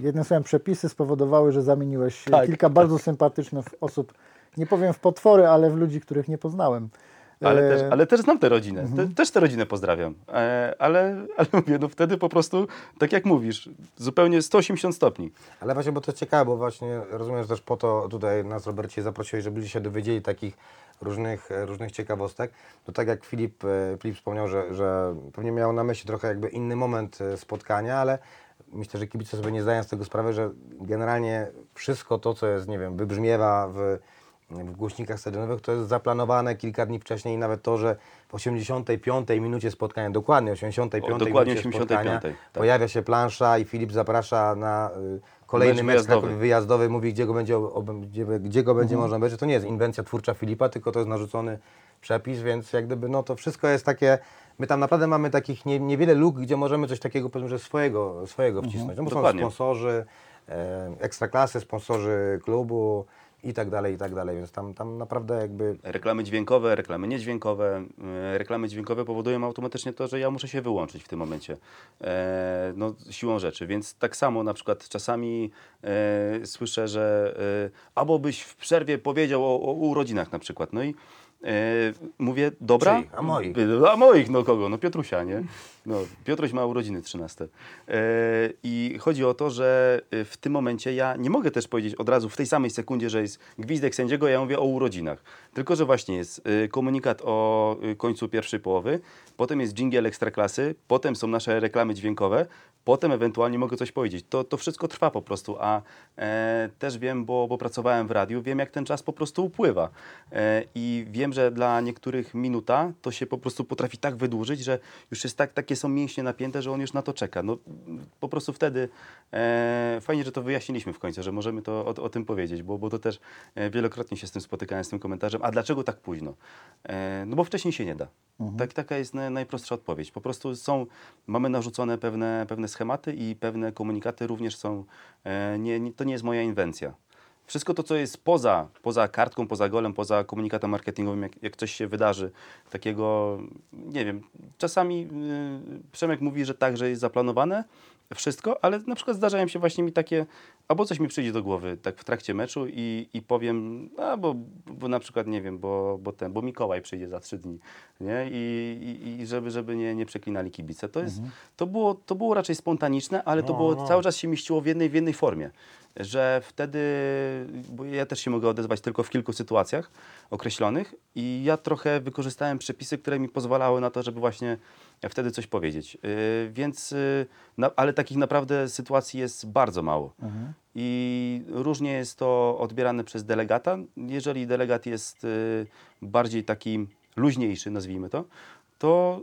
Jednym słowem, przepisy spowodowały, że zamieniłeś Tak. kilka bardzo sympatycznych osób, nie powiem w potwory, ale w ludzi, których nie poznałem. Ale, E, też, ale też znam tę rodzinę. Te, też tę rodzinę pozdrawiam. E, ale, ale mówię, no wtedy po prostu, tak jak mówisz, zupełnie 180 stopni. Ale właśnie, bo to jest ciekawe, bo właśnie rozumiem, że też po to tutaj nas, Robercie, zaprosiłeś, żebyście się dowiedzieli takich różnych, e, różnych ciekawostek. To tak jak Filip, e, Filip wspomniał, że, że pewnie miał na myśli trochę jakby inny moment spotkania, ale myślę, że kibice sobie nie zdają z tego sprawy, że generalnie wszystko to, co jest, nie wiem, wybrzmiewa w, w głośnikach stadionowych, to jest zaplanowane kilka dni wcześniej nawet to, że w 85 minucie spotkania, dokładnie 85 O, dokładnie minucie 85, spotkania, tak. pojawia się plansza i Filip zaprasza na y, kolejny Mecz wyjazdowy. wyjazdowy. mówi gdzie go będzie, gdzie, gdzie go Mhm. będzie można obejrzeć. To nie jest inwencja twórcza Filipa, tylko to jest narzucony przepis, więc jak gdyby no to wszystko jest takie, my tam naprawdę mamy takich nie, niewiele luk, gdzie możemy coś takiego powiedzmy, że swojego, swojego wcisnąć. No bo są Dokładnie. sponsorzy, e, ekstraklasy, sponsorzy klubu i tak dalej, i tak dalej, więc tam, tam naprawdę jakby Reklamy dźwiękowe, reklamy niedźwiękowe. E, Reklamy dźwiękowe powodują automatycznie to, że ja muszę się wyłączyć w tym momencie. E, no, siłą rzeczy. Więc tak samo na przykład czasami e, słyszę, że e, albo byś w przerwie powiedział o, o urodzinach na przykład. No i mówię, dobra. Czyich? A moich. A moich, no kogo? No Piotrusia, nie? No, Piotruś ma urodziny 13. E, I chodzi o to, że e, w tym momencie ja nie mogę też powiedzieć od razu w tej samej sekundzie, że jest gwizdek sędziego, ja mówię o urodzinach. Tylko, że właśnie jest e, komunikat o e, końcu pierwszej połowy, potem jest dżingiel ekstraklasy, potem są nasze reklamy dźwiękowe, potem ewentualnie mogę coś powiedzieć. To, to wszystko trwa po prostu, a e, też wiem, bo, bo pracowałem w radiu, wiem jak ten czas po prostu upływa. E, I wiem, że dla niektórych minuta to się po prostu potrafi tak wydłużyć, że już jest tak, takie są mięśnie napięte, że on już na to czeka. No, po prostu wtedy e, fajnie, że to wyjaśniliśmy w końcu, że możemy to o, o tym powiedzieć, bo, bo to też e, wielokrotnie się z tym spotykałem, z tym komentarzem. A dlaczego tak późno? E, no bo wcześniej się nie da. Tak, taka jest na, najprostsza odpowiedź. Po prostu są, mamy narzucone pewne, pewne schematy i pewne komunikaty również są, e, nie, nie, to nie jest moja inwencja. Wszystko to, co jest poza, poza kartką, poza golem, poza komunikatem marketingowym, jak, jak coś się wydarzy, takiego, nie wiem, czasami y, Przemek mówi, że tak, że jest zaplanowane wszystko, ale na przykład zdarzają się właśnie mi takie, albo coś mi przyjdzie do głowy tak w trakcie meczu i, i powiem, a bo, bo na przykład, nie wiem, bo, bo ten, bo Mikołaj przyjdzie za trzy dni, nie? I, i, i żeby, żeby nie, nie przeklinali kibice. To, jest, to, było, to było raczej spontaniczne, ale to było cały czas się mieściło w jednej, w jednej formie że wtedy, bo ja też się mogę odezwać tylko w kilku sytuacjach określonych i ja trochę wykorzystałem przepisy, które mi pozwalały na to, żeby właśnie wtedy coś powiedzieć. Yy, więc, yy, na, ale takich naprawdę sytuacji jest bardzo mało. I różnie jest to odbierane przez delegata. Jeżeli delegat jest yy, bardziej taki luźniejszy, nazwijmy to, to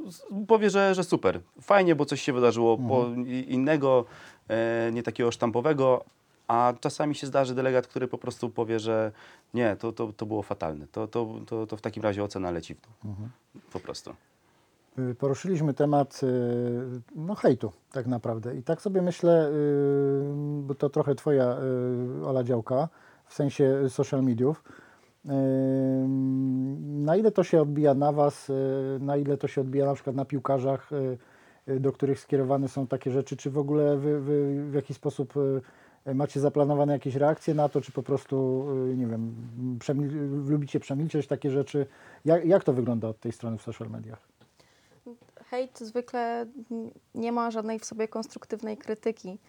powie, że, że super, fajnie, bo coś się wydarzyło po i- innego, e, nie takiego sztampowego, a czasami się zdarzy delegat, który po prostu powie, że nie, to, to, to było fatalne. To, to, to, to w takim razie ocena leci w dół. Po prostu. Y, Poruszyliśmy temat y, no, hejtu tak naprawdę. I tak sobie myślę, y, bo to trochę Twoja Ola działka, w sensie social mediów. Na ile to się odbija na Was, na ile to się odbija na przykład na piłkarzach, do których skierowane są takie rzeczy, czy w ogóle Wy, wy w jakiś sposób macie zaplanowane jakieś reakcje na to, czy po prostu, y, nie wiem, przemil- lubicie przemilczeć takie rzeczy? Jak, jak to wygląda od tej strony w social mediach? Hejt zwykle nie ma żadnej w sobie konstruktywnej krytyki.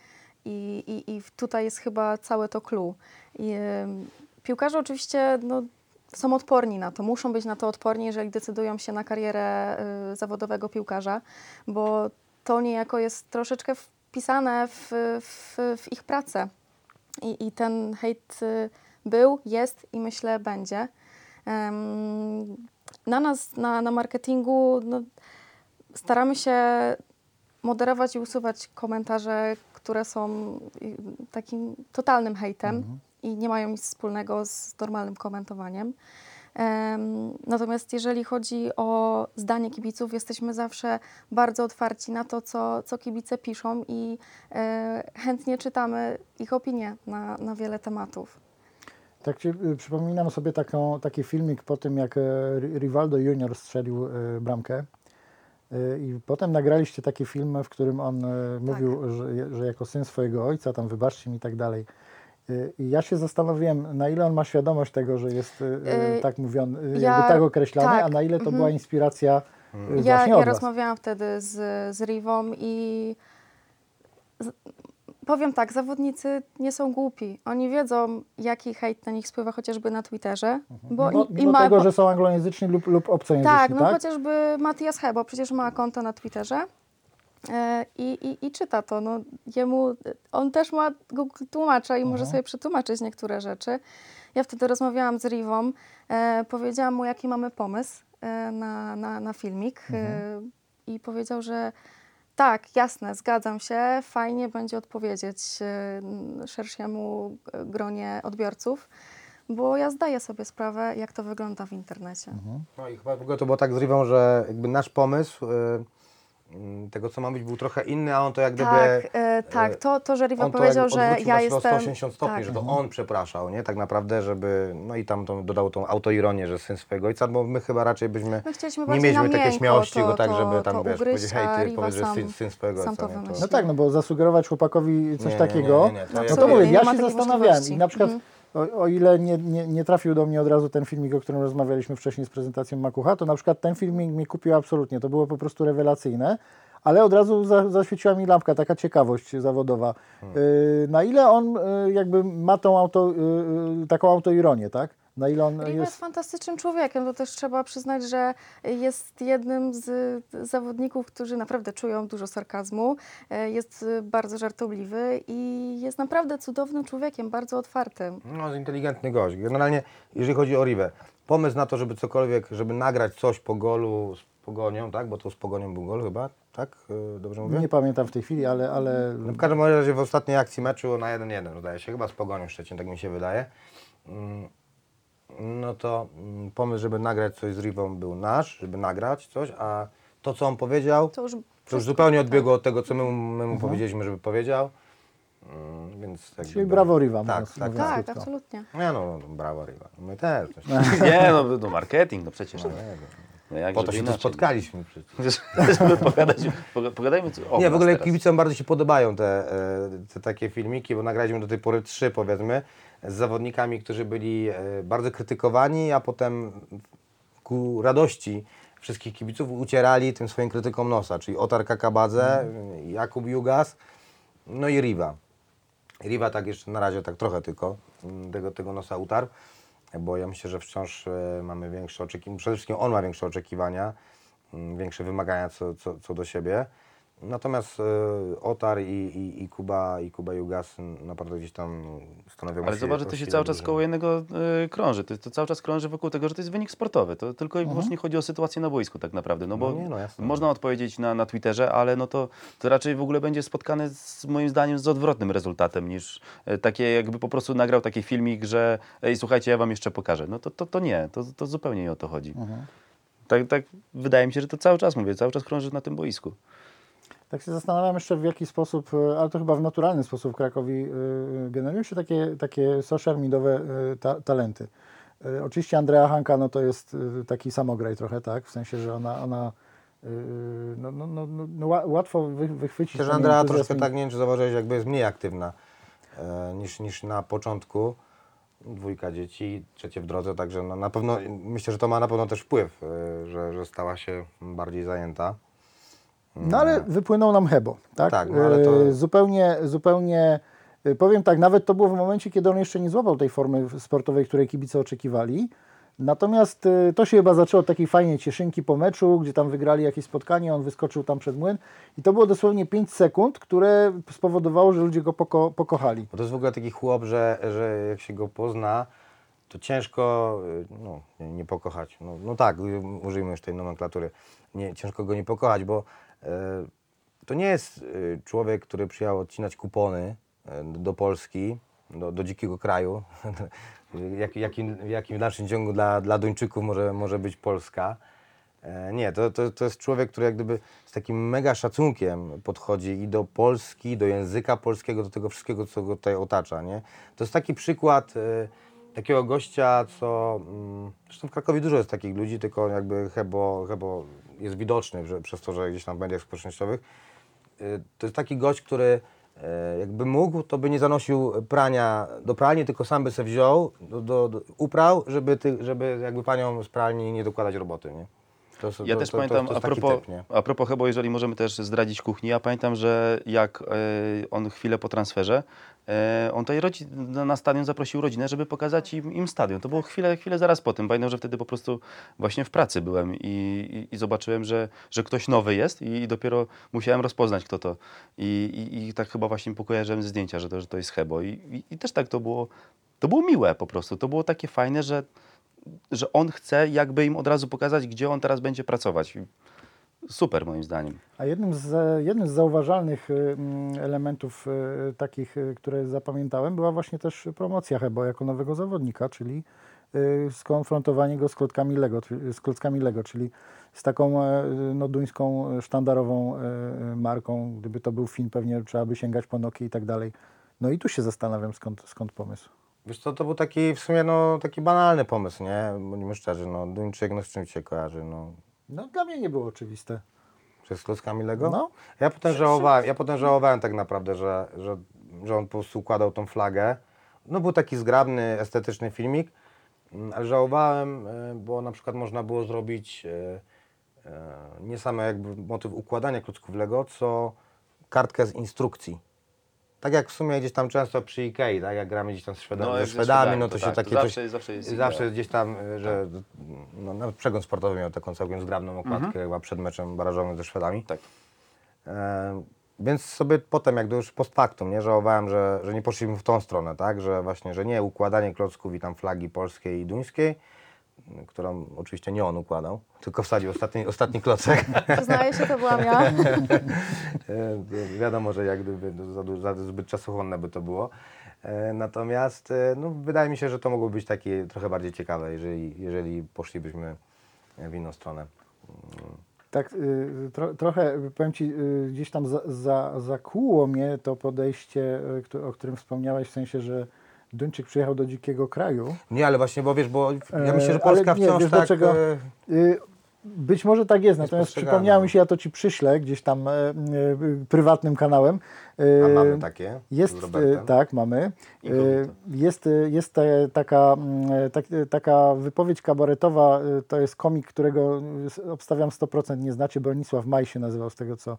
I, i, i tutaj jest chyba całe to clue. I, piłkarze oczywiście no, są odporni na to, muszą być na to odporni, jeżeli decydują się na karierę y, zawodowego piłkarza, bo to niejako jest troszeczkę wpisane w, w, w ich pracę. I, I ten hejt y, był, jest i myślę będzie. Na nas, na, na marketingu, no, staramy się moderować i usuwać komentarze, które są y, takim totalnym hejtem i nie mają nic wspólnego z normalnym komentowaniem. Natomiast jeżeli chodzi o zdanie kibiców, jesteśmy zawsze bardzo otwarci na to, co, co kibice piszą i e, chętnie czytamy ich opinie na, na wiele tematów. Tak ci, y, przypominam sobie taką, taki filmik po tym, jak e, Ri- Rivaldo Junior strzelił e, bramkę. I potem nagraliście taki film, w którym on Tak. mówił, że, że jako syn swojego ojca, tam wybaczcie mi i tak dalej. I ja się zastanowiłem, na ile on ma świadomość tego, że jest e, E, tak mówiony, ja- jakby tak określany, tak, a na ile to mhm. była inspiracja Ja, właśnie ja od was. rozmawiałam wtedy z, z Rivą i z, powiem tak, zawodnicy nie są głupi. Oni wiedzą, jaki hejt na nich spływa chociażby na Twitterze. Bo Mimo, i, i ma, tego, że są anglojęzyczni lub, lub obcojęzyczni, tak, tak? no chociażby Matias Hebo przecież ma konto na Twitterze. E, I, i, I czyta to. No, jemu, on też ma Google tłumacza i może Mhm. sobie przetłumaczyć niektóre rzeczy. Ja wtedy rozmawiałam z Rivą, e, powiedziałam mu, jaki mamy pomysł e, na, na, na filmik e, i powiedział, że tak, jasne, zgadzam się, fajnie będzie odpowiedzieć e, szerszemu e, gronie odbiorców, bo ja zdaję sobie sprawę, jak to wygląda w internecie. No i chyba w ogóle to było tak z Rivą, że jakby nasz pomysł tego, co ma być, był trochę inny, a on to jak gdyby... Tak, e, tak. To, to, że Riva powiedział, że ja jestem... 180 stopni, tak. że to on przepraszał, nie? Tak naprawdę, żeby... No i tam to dodał tą autoironię, że syn swojego ojca, bo my chyba raczej byśmy My chcieliśmy nie mieliśmy takiej śmiałości to- go tak, to- żeby tam, to wiesz, ugryźć, powiedzieć, hej, ty, powiedz, że syn, syn swojego ojca, to nie? No tak, no bo zasugerować chłopakowi coś Nie, nie, takiego, nie, nie, nie, to no to mówię, nie ja się zastanawiałem i na przykład Mhm. O, o ile nie, nie, nie trafił do mnie od razu ten filmik, o którym rozmawialiśmy wcześniej z prezentacją Makucha, to na przykład ten filmik mi kupił absolutnie, to było po prostu rewelacyjne, ale od razu za, zaświeciła mi lampka, taka ciekawość zawodowa. Hmm. Y, na ile on y, jakby ma tą auto, y, taką autoironię, tak? Na ile on Riva jest jest... fantastycznym człowiekiem, to też trzeba przyznać, że jest jednym z zawodników, którzy naprawdę czują dużo sarkazmu, e, jest e, bardzo żartobliwy i jest naprawdę cudownym człowiekiem, bardzo otwartym. No, inteligentny gość. Generalnie, jeżeli chodzi o Rivę, pomysł na to, żeby cokolwiek, żeby nagrać coś po golu z Pogonią, tak? Bo to z Pogonią był gol chyba, tak? Yy, Dobrze mówię? Nie pamiętam w tej chwili, ale, ale No w każdym razie w ostatniej akcji meczu na 1-1 zdaje się, chyba z Pogonią Szczecin, tak mi się wydaje. Mm, No to mm, pomysł, żeby nagrać coś z Rivą był nasz, żeby nagrać coś, a to, co on powiedział, To już, to już wszystko- zupełnie odbiegło od tego, co my, mu- my mu powiedzieliśmy, żeby powiedział. Mm, Więc tak czyli jakby- brawo Riva, Tak, mówiąc, tak, mówiąc Tak, krótko. absolutnie. Nie no, no, brawo Riva. My też. też. Nie, no, no marketing, no przecież. No, No, jak po to żeby się tu inaczej. spotkaliśmy przecież. Żeby pogadać, poga- pogadajmy co- o Nie, w nas ogóle teraz. kibicom bardzo się podobają te, e, te takie filmiki, bo nagraliśmy do tej pory trzy powiedzmy z zawodnikami, którzy byli e, bardzo krytykowani, a potem ku radości wszystkich kibiców ucierali tym swoim krytykom nosa, czyli Otar Kakabadze, Jakub Jugas, no i Riva. Riva tak jeszcze na razie tak trochę tylko mm, tego, tego nosa utarł, bo ja myślę, że wciąż e, mamy większe oczekiwania, przede wszystkim on ma większe oczekiwania, mm, większe wymagania co, co, co do siebie. Natomiast e, Otar i, i, i Kuba i Kuba Jugas naprawdę gdzieś tam stanowią Ale zobacz, że to się cały czas koło jednego y, krąży. To, to cały czas krąży wokół tego, że to jest wynik sportowy. To tylko i wyłącznie chodzi o sytuację na boisku tak naprawdę. No bo No nie, no jasne. można odpowiedzieć na, na Twitterze, ale no to, to raczej w ogóle będzie spotkane z moim zdaniem z odwrotnym rezultatem niż e, takie jakby po prostu nagrał taki filmik, że ej słuchajcie, ja wam jeszcze pokażę. No to, to, to nie, to, to zupełnie nie o to chodzi. Tak, tak wydaje mi się, że to cały czas mówię, cały czas krąży na tym boisku. Tak się zastanawiam jeszcze w jaki sposób, e, ale to chyba w naturalny sposób w Krakowi e, generują się takie, takie social mediowe e, ta, talenty. E, Oczywiście Andrea Hanka no to jest e, taki samograj trochę, tak? W sensie, że ona, ona e, no, no, no, no, no, ła- łatwo wy, wychwycić. Też Andrea troszkę tak, nie wiem czy zauważyłeś, jakby jest mniej aktywna e, niż, niż na początku. Dwójka dzieci, trzecie w drodze, także no, na pewno myślę, że to ma na pewno też wpływ, e, że, że stała się bardziej zajęta. No ale wypłynął nam Hebo, tak? Tak, no ale to- E, Zupełnie, zupełnie, e, powiem tak, nawet to było w momencie, kiedy on jeszcze nie złapał tej formy sportowej, której kibice oczekiwali. Natomiast e, to się chyba zaczęło od takiej fajnej cieszynki po meczu, gdzie tam wygrali jakieś spotkanie, on wyskoczył tam przed młyn i to było dosłownie 5 sekund, które spowodowało, że ludzie go poko pokochali. Bo to jest w ogóle taki chłop, że, że jak się go pozna, to ciężko y, no, nie, pokochać. No, no tak, y, użyjmy już tej nomenklatury. Nie, ciężko go nie pokochać, bo to nie jest y, człowiek, który przyjechał odcinać kupony e, do Polski, do, do dzikiego kraju, jak, jakim, jakim dalszym ciągu dla, dla Duńczyków może, może być Polska. E, Nie, to, to, to jest człowiek, który jak gdyby z takim mega szacunkiem podchodzi i do Polski, do języka polskiego, do tego wszystkiego, co go tutaj otacza. Nie? To jest taki przykład e, takiego gościa, co... Mm, zresztą w Krakowie dużo jest takich ludzi, tylko jakby Hebo, Hebo jest widoczny że, przez to, że gdzieś tam w mediach społecznościowych. Y, to jest taki gość, który e, jakby mógł, to by nie zanosił prania do pralni, tylko sam by se wziął, do, do, do, uprał, żeby, ty, żeby jakby paniom z pralni nie dokładać roboty, nie? To, jest- Ja to, też to, pamiętam, to, to a, propos, typ, a propos Hebo, jeżeli możemy też zdradzić kuchni, ja pamiętam, że jak e, on chwilę po transferze, e, on tutaj rodzi, na, na stadion zaprosił rodzinę, żeby pokazać im, im stadion. To było chwilę, chwilę zaraz po tym. Pamiętam, że wtedy po prostu właśnie w pracy byłem i, i, i zobaczyłem, że, że ktoś nowy jest i, i dopiero musiałem rozpoznać, kto to. I, i, i tak chyba właśnie pokojarzyłem ze zdjęcia, że to, że to jest Hebo. I, i, I też tak to było, to było miłe po prostu. To było takie fajne, że że on chce jakby im od razu pokazać, gdzie on teraz będzie pracować. Super moim zdaniem. A jednym z, jednym z zauważalnych y, mm, elementów y, takich, y, które zapamiętałem, była właśnie też promocja Hebo jako nowego zawodnika, czyli skonfrontowanie go z klockami Lego, z klockami Lego czyli z taką e, no, duńską e, sztandarową e, marką. Gdyby to był film, pewnie trzeba by sięgać po Nokia i tak dalej. No i tu się zastanawiam, skąd, skąd pomysł. Wiesz co, to był taki w sumie no, taki banalny pomysł, nie? Bądźmy szczerzy, no Duńczyk, no z czym ci się kojarzy, no? No dla mnie nie było oczywiste. Czy z klockami Lego? No. Ja potem żałowałem, ja potem żałowałem tak naprawdę, że, że, że on po prostu układał tą flagę. No był taki zgrabny, estetyczny filmik, mm, ale żałowałem, e, bo na przykład można było zrobić e, e, nie same jakby motyw układania klocków Lego, co kartkę z instrukcji. Tak jak w sumie gdzieś tam często przy Ikei, tak? Jak gramy gdzieś tam z Szwedami, No, ze Szwedami, no to to, się tak, to takie zawsze- coś, zawsze jest zawsze gdzieś tam, e, że no, nawet przegląd sportowy miał taką całkiem zgrabną okładkę chyba przed meczem barażowym ze Szwedami. Tak. E, więc sobie potem, jak już post factum, nie, żałowałem, że, że nie poszliśmy w tą stronę, tak, że właśnie, że nie układanie klocków i tam flagi polskiej i duńskiej, którą oczywiście nie on układał, tylko wsadził ostatni, ostatni klocek. Przyznaję się, to byłam ja. E, Wiadomo, że jak gdyby za, za zbyt czasochłonne by to było. E, Natomiast e, no, wydaje mi się, że to mogło być takie trochę bardziej ciekawe, jeżeli, jeżeli poszlibyśmy w inną stronę. Tak, y, tro, trochę, powiem Ci, y, gdzieś tam za, za, zakłuło mnie to podejście, y, o którym wspomniałeś, w sensie, że Duńczyk przyjechał do dzikiego kraju. Nie, ale właśnie, bo wiesz, bo ja E, myślę, że ale Polska nie, wciąż wiesz tak... dlaczego? e, Y, Być może tak jest, natomiast przypomniało mi się, ja to Ci przyślę gdzieś tam e, e, prywatnym kanałem. Y, A mamy takie Jest, e, tak, mamy. E. Jest, e, jest te, taka, e, tak, e, taka wypowiedź kabaretowa, e, to jest komik, którego e, obstawiam 100% nie znacie, Bronisław Maj się nazywał z tego, co,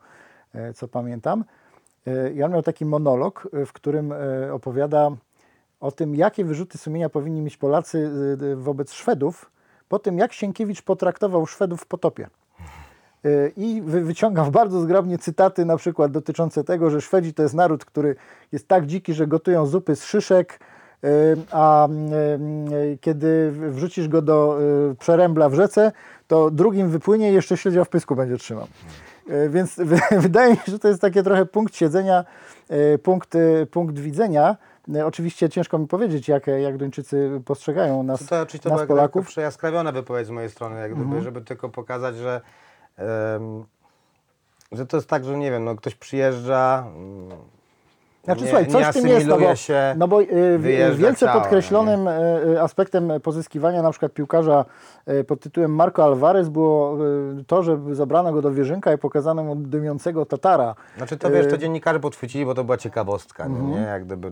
e, co pamiętam. E, I on miał taki monolog, e, w którym e, opowiada o tym, jakie wyrzuty sumienia powinni mieć Polacy e, e, wobec Szwedów, po tym, jak Sienkiewicz potraktował Szwedów w potopie. Y, I wy, wyciągam bardzo zgrabnie cytaty, na przykład dotyczące tego, że Szwedzi to jest naród, który jest tak dziki, że gotują zupy z szyszek, y, a y, y, kiedy wrzucisz go do y, przerębla w rzece, to drugim wypłynie i jeszcze śledzia w pysku będzie trzymał. Y, Więc wy- wydaje mi się, że to jest takie trochę punkt siedzenia, y, punkt, y, punkt widzenia. Y, Oczywiście ciężko mi powiedzieć, jak, jak Duńczycy postrzegają nas, To, to to nas była Polaków. Mhm. przejaskrawiona wypowiedź z mojej strony, jak gdyby, żeby tylko pokazać, że, em, że to jest tak, że nie wiem, no, ktoś przyjeżdża, Znaczy, nie, słuchaj, coś w tym jest, no bo, się, no bo y, wyjeżdża wielce ciałem, podkreślonym y, aspektem pozyskiwania na przykład piłkarza y, pod tytułem Marco Alvarez było y, to, że zabrano go do Wierzynka i pokazano mu dymiącego Tatara. Znaczy to wiesz, Y, to dziennikarze podchwycili, bo to była ciekawostka, Mhm. nie? nie? Jak gdyby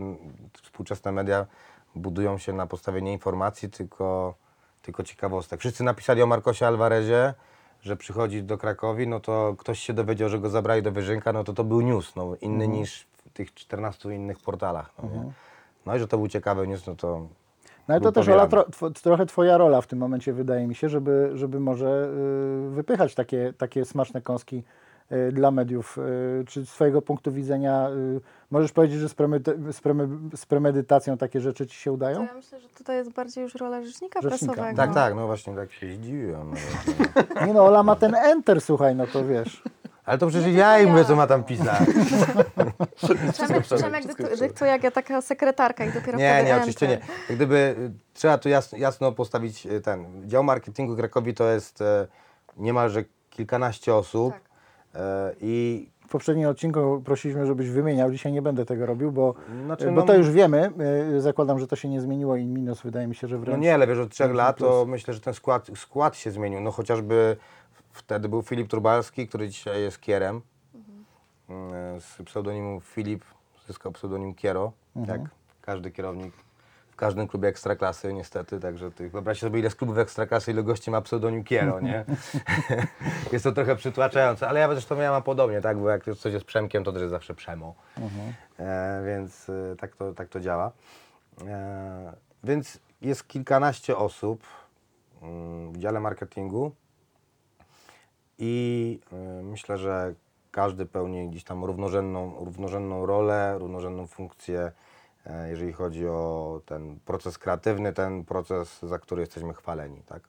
współczesne media budują się na podstawie nie informacji, tylko, tylko ciekawostek. Wszyscy napisali o Marcosie Alvarezie, że przychodzi do Krakowi, no to ktoś się dowiedział, że go zabrali do Wyżynka, no to to był news, no, inny Mhm. niż tych 14 innych portalach. No, nie? no i że to był ciekawy news, no to No ale to też Ola, powielany. tro, tw, trochę twoja rola w tym momencie wydaje mi się, żeby, żeby może y, wypychać takie, takie smaczne kąski y, dla mediów. Y, czy z swojego punktu widzenia y, możesz powiedzieć, że z, premedy, z, preme, z premedytacją takie rzeczy ci się To udają? ja myślę, że tutaj jest bardziej już rola rzecznika, Rzecznika. prasowego. Tak, tak, no właśnie tak się zdziwiłem. No, Nie no, Ola ma ten enter, słuchaj, no to wiesz. Ale to przecież ja im mówię, co ma tam pisać. Przemek, Przemek jak ja taka sekretarka i dopiero Nie, nie, oczywiście nie. Jak gdyby y, trzeba tu jasno, jasno postawić y, ten. Dział marketingu Krakowi to jest e, niemalże kilkanaście osób. Tak. E, I W poprzednim odcinku prosiliśmy, żebyś wymieniał. Dzisiaj nie będę tego robił, bo, Znaczy, bo no- to już wiemy. Y, Zakładam, że to się nie zmieniło i minus wydaje mi się, że no wręcz. nie, ale wiesz, od trzech lat plus. to myślę, że ten skład, skład się zmienił. No chociażby wtedy był Filip Turbalski, który dzisiaj jest Kierem. Y, Z pseudonimu Filip zyskał pseudonim Kiero, jak każdy kierownik w każdym klubie ekstraklasy niestety, także ty wyobraźcie sobie ile z klubów ekstraklasy, ile gości ma pseudonim Kiero, nie? jest to trochę przytłaczające, ale ja zresztą miałem podobnie, tak, bo jak już coś jest Przemkiem, to też jest zawsze Przemo. E, więc e, tak, to, tak to działa. E, więc jest kilkanaście osób mm, w dziale marketingu i y, myślę, że każdy pełni gdzieś tam równorzędną, równorzędną rolę, równorzędną funkcję, e, jeżeli chodzi o ten proces kreatywny, ten proces, za który jesteśmy chwaleni, tak?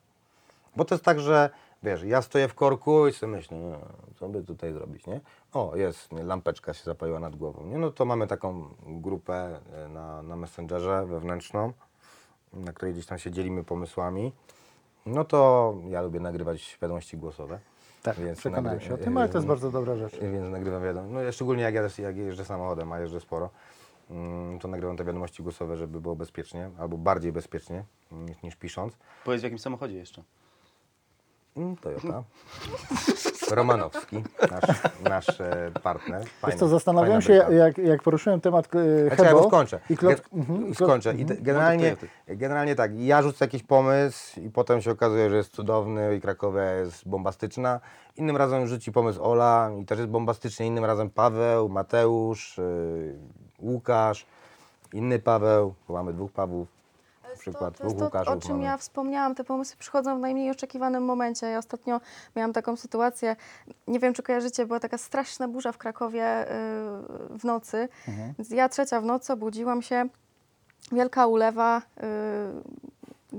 Bo to jest tak, że wiesz, ja stoję w korku i sobie myślę, no, co by tutaj zrobić, nie? O, jest, lampeczka się zapaliła nad głową, nie? No to mamy taką grupę e, na, na Messengerze wewnętrzną, na której gdzieś tam się dzielimy pomysłami. No to ja lubię nagrywać wiadomości głosowe. Tak, Więc przekonałem nagry- się o tym, ale to jest yy, bardzo dobra rzecz. Więc nagrywam wiadomości. No ja szczególnie jak, jadę, jak jeżdżę samochodem, a jeżdżę sporo, mm, to nagrywam te wiadomości głosowe, żeby było bezpiecznie, albo bardziej bezpiecznie niż, niż pisząc. Powiedz w jakim samochodzie jeszcze. Mm, Toyota. Romanowski, nasz, nasz e, partner. Wiesz Fajna- co, zastanawiałem fajna się, bryka. jak, jak poruszyłem temat e, Znaczy, ja Hebo skończę. i klot, Ge- mhm, i klot, skończę. I te, generalnie, generalnie tak, ja rzucę jakiś pomysł i potem się okazuje, że jest cudowny i Krakowia jest bombastyczna. Innym razem rzuci pomysł Ola i też jest bombastycznie. Innym razem Paweł, Mateusz, yy, Łukasz, inny Paweł, bo mamy dwóch Pawłów. Przykład to, to, dwóch to o czym mamy. ja wspomniałam. Te pomysły przychodzą w najmniej oczekiwanym momencie. Ja ostatnio miałam taką sytuację, nie wiem czy kojarzycie, była taka straszna burza w Krakowie yy, w nocy. Mhm. Więc ja trzecia w nocy obudziłam się, wielka ulewa, yy,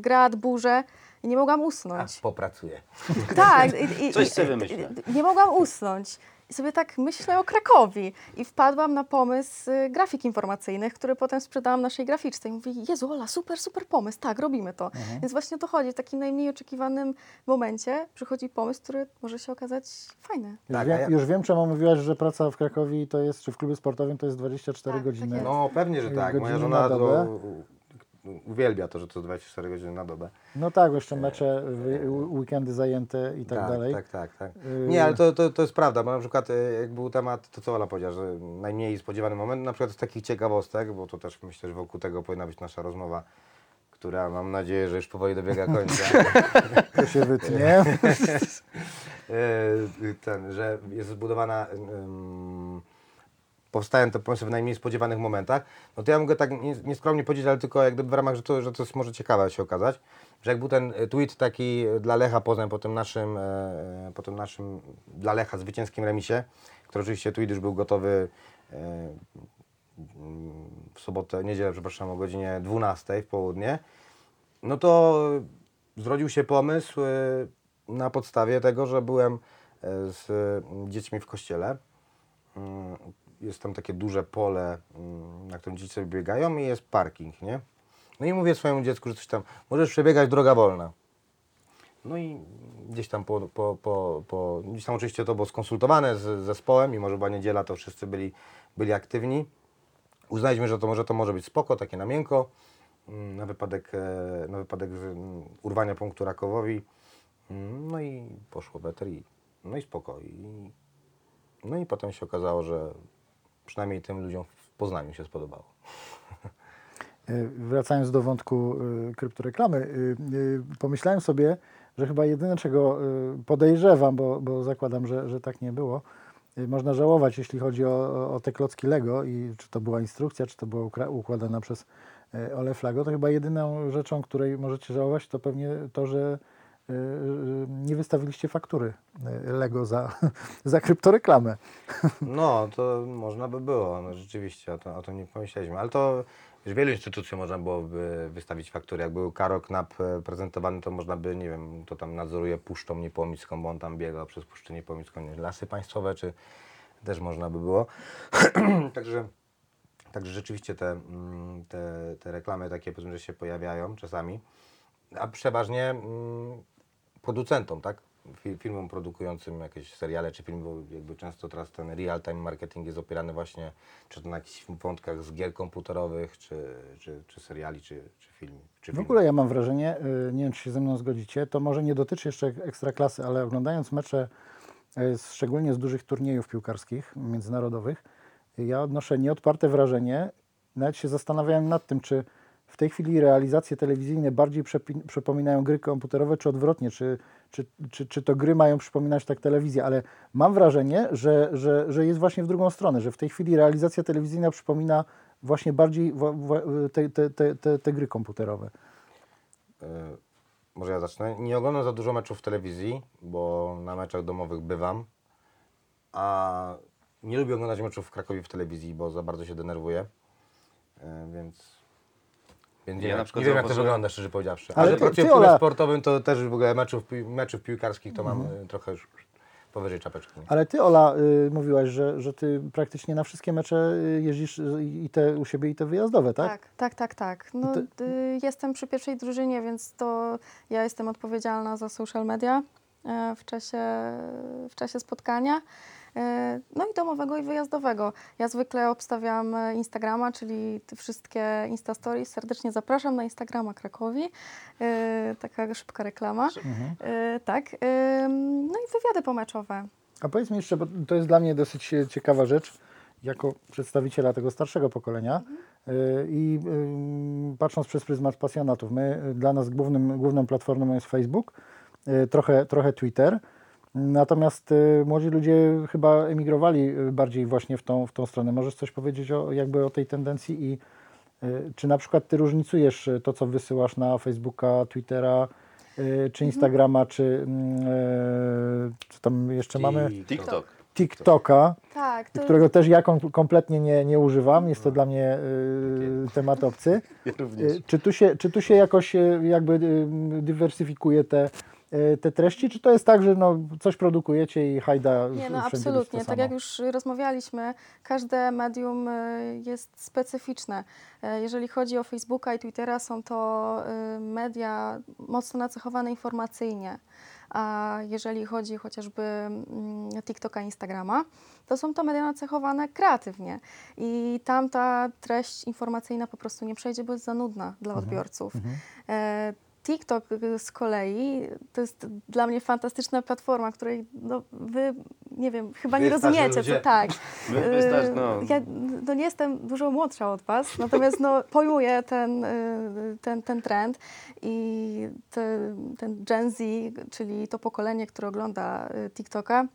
grad, burze i nie mogłam A, usnąć. popracuję. Tak, i, i, Coś sobie wymyślę. Nie mogłam usnąć. I sobie tak myślę o Krakowi. I wpadłam na pomysł y, grafik informacyjnych, który potem sprzedałam naszej graficzce. I mówi, Jezu, Ola, super, super pomysł, tak, robimy to. Mhm. Więc właśnie o to chodzi. W takim najmniej oczekiwanym momencie przychodzi pomysł, który może się okazać fajny. Już, Tak, wiem, a ja- już wiem, czemu mówiłaś, że praca w Krakowie to jest, czy w klubie sportowym to jest 24 Tak, godziny. tak jest. No pewnie, że tak. Moja żona na to, dobę. u- uwielbia to, że to 24 godziny na dobę. No tak, jeszcze mecze, wy- weekendy zajęte i tak, dalej. Tak, tak, tak. Y- Nie, ale to, to, to jest prawda, bo na przykład y, jak był temat, to co Ola powiedziała, że najmniej spodziewany moment, na przykład z takich ciekawostek, bo to też myślę, że wokół tego powinna być nasza rozmowa, która mam nadzieję, że już powoli dobiega końca. To się wytnie. Ten, że jest zbudowana, ym, powstają te pomysły w najmniej spodziewanych momentach, no to ja mogę tak nie- nieskromnie powiedzieć, ale tylko jak gdyby w ramach, że to, że to jest może ciekawe się okazać, że jak był ten y, tweet taki dla Lecha Poznań po tym naszym, e, po tym naszym dla Lecha zwycięskim remisie, który oczywiście tweet już był gotowy e, mm, w sobotę, niedzielę, przepraszam, o godzinie 12 w południe, no to zrodził się pomysł na podstawie tego, że byłem z y, dziećmi w kościele. Jest tam takie duże pole, mm, na którym dzieci sobie biegają i jest parking, nie? No i mówię swojemu dziecku, że coś tam, możesz przebiegać droga wolna. No i gdzieś tam po, po, po, po gdzieś tam oczywiście to było skonsultowane z zespołem, mimo że była niedziela, to wszyscy byli, byli aktywni. Uznaliśmy, że to może, to może być spoko, takie na miękko, mm, na wypadek, e, na wypadek mm, urwania punktu Rakowowi. No i poszło better i, no i spoko. I, no i potem się okazało, że przynajmniej tym ludziom w Poznaniu się spodobało. Y, Wracając do wątku y, kryptoreklamy, y, pomyślałem sobie, że chyba jedyne, czego podejrzewam, bo, bo zakładam, że, że tak nie było, można żałować, jeśli chodzi o, o- te klocki Lego i czy to była instrukcja, czy to była układana przez Ole Flago, to chyba jedyną rzeczą, której możecie żałować, to pewnie to, że nie wystawiliście faktury y, Lego za, za kryptoreklamę. No, to można by było, no rzeczywiście, o, to, o tym nie pomyśleliśmy, ale to Już wielu instytucji można było by wystawić faktury. Jak był Karol Knap e, prezentowany, to można by, nie wiem, to tam nadzoruje Puszczą Niepołomicką, bo on tam biegał przez Puszczę Niepołomicką, nie, Lasy Państwowe, czy też można by było. Także Także rzeczywiście te, mm, te, te reklamy takie powiedzmy, że się pojawiają czasami, a przeważnie mm, producentom, tak? Fi- Firmom produkującym jakieś seriale czy filmy, bo jakby często teraz ten real-time marketing jest opierany właśnie czy to na jakichś wątkach z gier komputerowych, czy, czy, czy seriali, czy, czy film. Czy W filmów. ogóle ja mam wrażenie, y, nie wiem czy się ze mną zgodzicie, to może nie dotyczy jeszcze ekstraklasy, ale oglądając mecze, y, szczególnie z dużych turniejów piłkarskich międzynarodowych, ja odnoszę nieodparte wrażenie, nawet się zastanawiałem nad tym, czy w tej chwili realizacje telewizyjne bardziej przypominają gry komputerowe, czy odwrotnie, czy, czy, czy, czy to gry mają przypominać tak telewizję, ale mam wrażenie, że, że, że jest właśnie w drugą stronę, że w tej chwili realizacja telewizyjna przypomina właśnie bardziej te, te, te, te, gry komputerowe. Y, Może ja zacznę. Nie oglądam za dużo meczów w telewizji, bo na meczach domowych bywam, a nie lubię oglądać meczów w Krakowie w telewizji, bo za bardzo się denerwuję, Y, więc... Więc nie, Ja na wiem, przykład nie wiem jak to wygląda, szczerze powiedziawszy. Ale Ale, ty- pracuję ty, w klubie Ola- sportowym, to też w ogóle meczów, meczów piłkarskich to mam y, trochę już powyżej czapeczki. Ale ty, Ola, y, mówiłaś, że, że ty praktycznie na wszystkie mecze y, jeździsz y, i te u siebie, i te wyjazdowe, tak? Tak, tak, tak, tak. No, to- y, jestem przy pierwszej drużynie, więc to ja jestem odpowiedzialna za social media w czasie, w czasie spotkania. E, No i domowego i wyjazdowego. Ja zwykle obstawiam e, Instagrama, czyli te wszystkie Insta Stories. Serdecznie zapraszam na Instagrama Krakowi. E, Taka szybka reklama. E, Tak. No i wywiady pomeczowe. A powiedz mi jeszcze, bo to jest dla mnie dosyć ciekawa rzecz, jako przedstawiciela tego starszego pokolenia y, i patrząc przez pryzmat pasjonatów, my, dla nas głównym, główną platformą jest Facebook, trochę, trochę Twitter, natomiast y, młodzi ludzie chyba emigrowali y, bardziej właśnie w tą, w tą stronę. Możesz coś powiedzieć o, jakby o tej tendencji i y, czy na przykład ty różnicujesz to, co wysyłasz na Facebooka, Twittera, y, czy Instagrama, czy mm, co tam jeszcze mamy? TikTok. TikToka, Tak, to którego też ja kom- kompletnie nie, nie używam. Jest to dla mnie y, temat obcy. Ja również. Y, Czy tu się, czy tu się jakoś y, jakby y, dywersyfikuje te, y, te treści, czy to jest tak, że no, coś produkujecie i hajda Nie, no absolutnie. Tak jak już rozmawialiśmy, każde medium y, jest specyficzne. E, Jeżeli chodzi o Facebooka i Twittera, są to media mocno nacechowane informacyjnie. A jeżeli chodzi chociażby mm, TikToka, Instagrama, to są to media nacechowane kreatywnie. I tam ta treść informacyjna po prostu nie przejdzie, bo jest za nudna dla odbiorców. E, TikTok y, z kolei to jest dla mnie fantastyczna platforma, której no, wy, nie wiem, chyba nie Wy, starzy rozumiecie, co tak. Wy- wy starzy, Y, no. Ja no, nie jestem dużo młodsza od Was, natomiast no, pojmuję ten, y, ten, ten trend i te, ten Gen Z, czyli to pokolenie, które ogląda y, TikToka,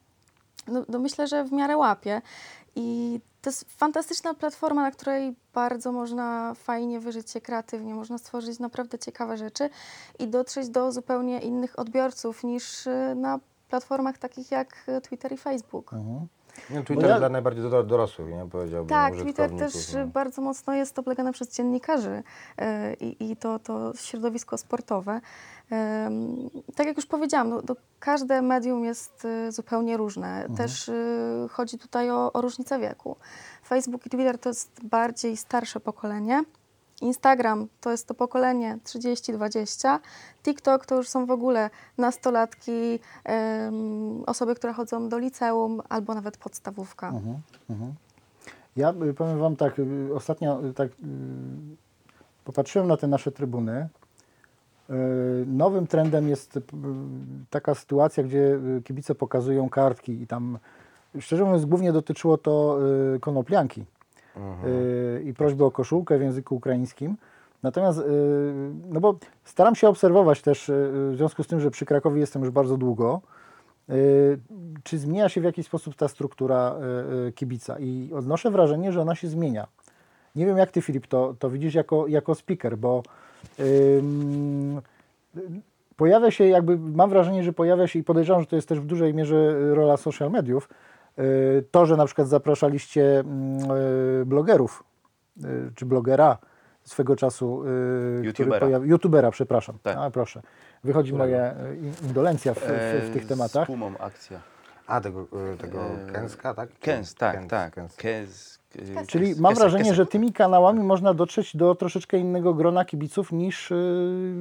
no, no myślę, że w miarę łapie. I to jest fantastyczna platforma, na której bardzo można fajnie wyżyć się kreatywnie, można stworzyć naprawdę ciekawe rzeczy i dotrzeć do zupełnie innych odbiorców niż y, na platformach takich jak y, Twitter i Facebook. Mhm. No, Twitter ja- dla najbardziej do, dorosłych, nie? Powiedziałbym, Tak, Twitter użytkowników, też no. bardzo mocno jest oblegany przez dziennikarzy y, i, i to, to środowisko sportowe. Tak jak już powiedziałam, no, to każde medium jest y, zupełnie różne. Też y, chodzi tutaj o, o różnicę wieku. Facebook i Twitter to jest bardziej starsze pokolenie. Instagram to jest to pokolenie 30-20. TikTok to już są w ogóle nastolatki, osoby, które chodzą do liceum albo nawet podstawówka. Mhm, mhm. Ja y, powiem Wam tak, y, ostatnio y, tak popatrzyłem na te nasze trybuny. Nowym trendem jest taka sytuacja, gdzie kibice pokazują kartki i tam, szczerze mówiąc, głównie dotyczyło to konoplianki i prośby o koszulkę w języku ukraińskim. Natomiast, y, no bo staram się obserwować też, y, w związku z tym, że przy Krakowie jestem już bardzo długo, y, czy zmienia się w jakiś sposób ta struktura y, y, kibica i odnoszę wrażenie, że ona się zmienia. Nie wiem jak Ty Filip to, to widzisz jako, jako speaker, bo ym, pojawia się jakby, mam wrażenie, że pojawia się i podejrzewam, że to jest też w dużej mierze rola social mediów, y, to, że na przykład zapraszaliście mm, y, blogerów y, czy blogera swego czasu, y, który YouTubera. pojawi- YouTubera, przepraszam. Tak. A, proszę. Wychodzi moja y, indolencja w, w, w tych E, tematach. Z Pumą akcja. A, tego, y, tego E, Kęska, tak? Kęs, tak, Kęs, tak. Kęs. Kęs, y, Czyli mam wrażenie, że tymi kanałami można dotrzeć do troszeczkę innego grona kibiców niż y,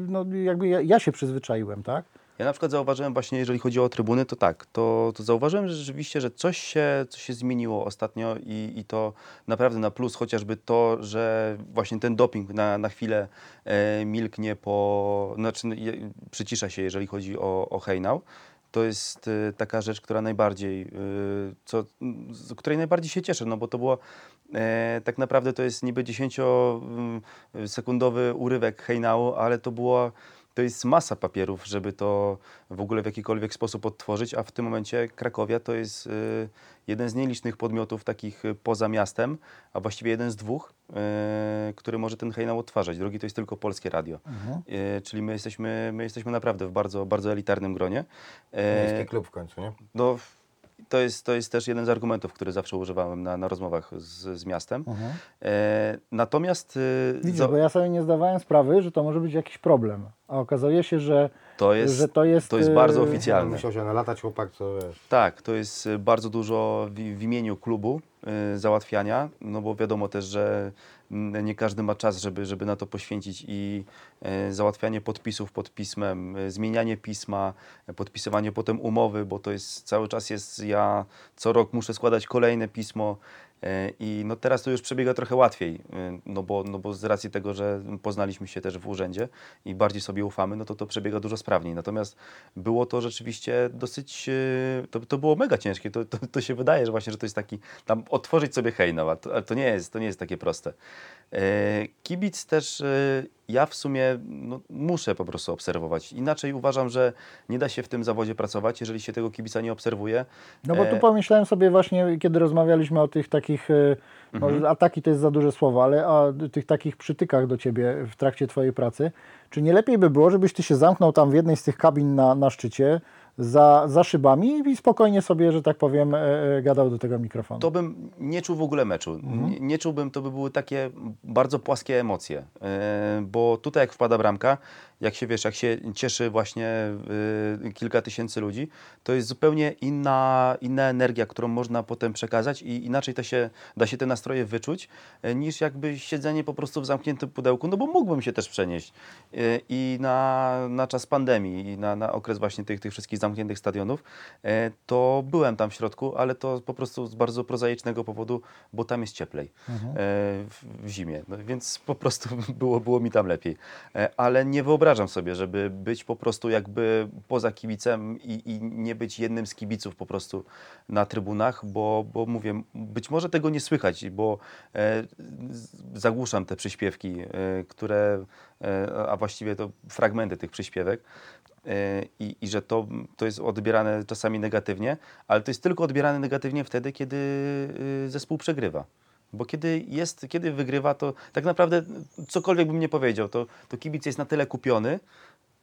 no, jakby ja, ja się przyzwyczaiłem, tak? Ja na przykład zauważyłem właśnie, jeżeli chodzi o trybuny, to tak, to, to zauważyłem że rzeczywiście, że coś się, coś się zmieniło ostatnio i, i to naprawdę na plus, chociażby to, że właśnie ten doping na, na chwilę e, milknie po, znaczy przycisza się, jeżeli chodzi o, o hejnał. To jest e, taka rzecz, która najbardziej, e, co, z której najbardziej się cieszę, no bo to było e, tak naprawdę to jest niby 10-sekundowy urywek hejnału, ale to było to jest masa papierów, żeby to w ogóle w jakikolwiek sposób odtworzyć, a w tym momencie Krakowia to jest y, jeden z nielicznych podmiotów takich y, poza miastem, a właściwie jeden z dwóch, y, który może ten hejnał odtwarzać. Drugi to jest tylko Polskie Radio. Y, czyli my jesteśmy, my jesteśmy naprawdę w bardzo, bardzo elitarnym gronie. E, Miejski klub w końcu, nie? no, to jest, to jest też jeden z argumentów, który zawsze używałem na, na rozmowach z, z miastem. E, natomiast y, Widzisz, za- bo ja sobie nie zdawałem sprawy, że to może być jakiś problem. A okazuje się, że to jest, że to jest, to jest bardzo y, oficjalne. Musiał się nalatać chłopak, co wiesz. Tak, to jest y, bardzo dużo w, w imieniu klubu y, załatwiania, no bo wiadomo też, że nie każdy ma czas, żeby, żeby na to poświęcić i y, załatwianie podpisów pod pismem, y, zmienianie pisma, y, podpisywanie potem umowy, bo to jest cały czas jest, ja co rok muszę składać kolejne pismo i no teraz to już przebiega trochę łatwiej, y, no bo, no bo z racji tego, że poznaliśmy się też w urzędzie i bardziej sobie ufamy, no to to przebiega dużo sprawniej. Natomiast było to rzeczywiście dosyć, e, to, to było mega ciężkie. To, to, to się wydaje, że właśnie, że to jest taki, tam otworzyć sobie hejnał, a to, ale to nie jest, to nie jest takie proste. E, kibic też, e, ja w sumie no, muszę po prostu obserwować. Inaczej uważam, że nie da się w tym zawodzie pracować, jeżeli się tego kibica nie obserwuje. No bo tu E, pomyślałem sobie właśnie, kiedy rozmawialiśmy o tych takich, e, Mhm. może ataki to jest za duże słowo, ale o tych takich przytykach do Ciebie w trakcie Twojej pracy, czy nie lepiej by było, żebyś Ty się zamknął tam w jednej z tych kabin na, na szczycie, za, za szybami i spokojnie sobie, że tak powiem, e, e, gadał do tego mikrofonu? to bym nie czuł w ogóle meczu. Nie, nie czułbym, to by były takie bardzo płaskie emocje, e, bo tutaj jak wpada bramka, jak się wiesz, jak się cieszy właśnie e, kilka tysięcy ludzi, to jest zupełnie inna, inna energia, którą można potem przekazać i inaczej to się, da się te nastroje wyczuć, e, niż jakby siedzenie po prostu w zamkniętym pudełku, no bo mógłbym się też przenieść e, i na, na czas pandemii i na, na okres właśnie tych, tych wszystkich zamkniętych stadionów, e, to byłem tam w środku, ale to po prostu z bardzo prozaicznego powodu, bo tam jest cieplej e, w, w zimie, no, więc po prostu było, było mi tam lepiej. Ale nie wyobrażam sobie, żeby być po prostu jakby poza kibicem i, i nie być jednym z kibiców po prostu na trybunach, bo, bo mówię, być może tego nie słychać, bo e, zagłuszam te przyśpiewki, e, które, e, a właściwie to fragmenty tych przyśpiewek e, i, i że to, to jest odbierane czasami negatywnie, ale to jest tylko odbierane negatywnie wtedy, kiedy y, zespół przegrywa. Bo kiedy, jest, kiedy wygrywa, to tak naprawdę cokolwiek bym nie powiedział, to, to kibic jest na tyle kupiony,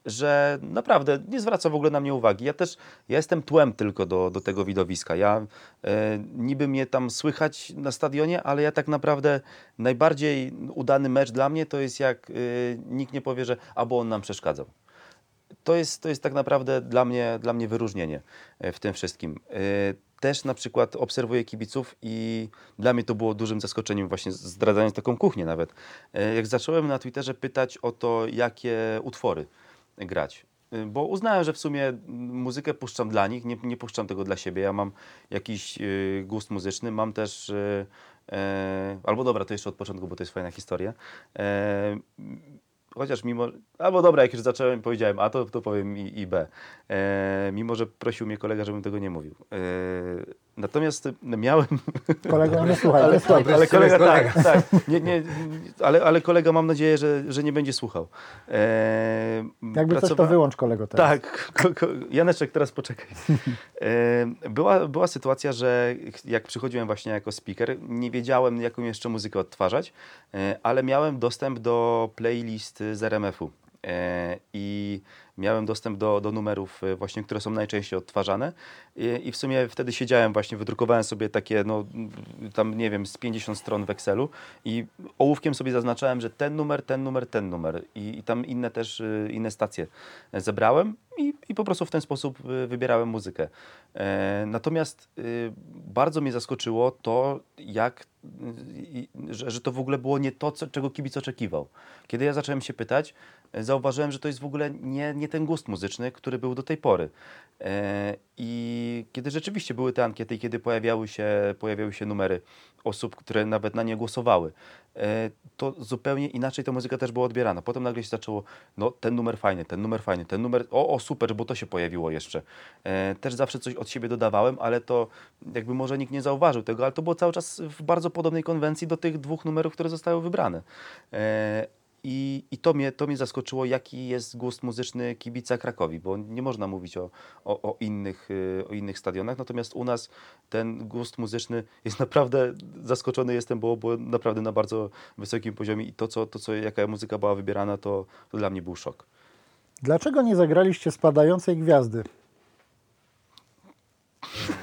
że naprawdę nie zwraca w ogóle na mnie uwagi. Ja też ja jestem tłem tylko do, do tego widowiska. Ja e, niby mnie tam słychać na stadionie, ale ja tak naprawdę najbardziej udany mecz dla mnie to jest jak e, nikt nie powie, że albo on nam przeszkadzał to jest, to jest tak naprawdę dla mnie, dla mnie wyróżnienie e, w tym wszystkim. E, Też na przykład obserwuję kibiców i dla mnie to było dużym zaskoczeniem, właśnie zdradzając taką kuchnię nawet. E, Jak zacząłem na Twitterze pytać o to, jakie utwory grać. E, Bo uznałem, że w sumie muzykę puszczam dla nich, nie, nie puszczam tego dla siebie. Ja mam jakiś e, gust muzyczny, mam też. e, e, albo dobra, to jeszcze od początku, bo to jest fajna historia. Chociaż mimo, albo dobra, jak już zacząłem, powiedziałem A, to, to powiem i, i B. E, mimo, że prosił mnie kolega, żebym tego nie mówił. E, natomiast miałem... Kolego, nie słuchaj, ale, słuchaj. ale kolega, kolega. tak, tak. Nie, nie, ale, ale kolega mam nadzieję, że, że nie będzie słuchał. E, Jakby coś to pracowa- wyłącz kolego teraz. tak, ko, ko, Janeczek, teraz poczekaj. E, była, była sytuacja, że jak przychodziłem właśnie jako speaker, nie wiedziałem, jaką jeszcze muzykę odtwarzać, e, ale miałem dostęp do playlist z RMF-u. E, I miałem dostęp do, do numerów e, właśnie, które są najczęściej odtwarzane I, i w sumie wtedy siedziałem właśnie, wydrukowałem sobie takie, no tam nie wiem, z 50 stron w Excelu i ołówkiem sobie zaznaczałem, że ten numer, ten numer, ten numer i, i tam inne też, y, inne stacje zebrałem i, i po prostu w ten sposób y, wybierałem muzykę. E, natomiast y, bardzo mnie zaskoczyło to, jak, y, że, że to w ogóle było nie to, co, czego kibic oczekiwał. Kiedy ja zacząłem się pytać, e, zauważyłem, że to jest w ogóle nie, nie ten gust muzyczny, który był do tej pory. E, I kiedy rzeczywiście były te ankiety i kiedy pojawiały się, pojawiały się numery osób, które nawet na nie głosowały, e, to zupełnie inaczej ta muzyka też była odbierana. Potem nagle się zaczęło, no ten numer fajny, ten numer fajny, ten numer, o, o super, bo to się pojawiło jeszcze. E, Też zawsze coś od siebie dodawałem, ale to jakby może nikt nie zauważył tego, ale to było cały czas w bardzo podobnej konwencji do tych dwóch numerów, które zostały wybrane. I, i to, mnie, to mnie zaskoczyło, jaki jest gust muzyczny kibica Krakowi, bo nie można mówić o, o, o, innych, y, o innych stadionach, natomiast u nas ten gust muzyczny jest naprawdę, zaskoczony jestem, bo było naprawdę na bardzo wysokim poziomie i to, co, to co, jaka muzyka była wybierana, to, to dla mnie był szok. Dlaczego nie zagraliście spadającej gwiazdy?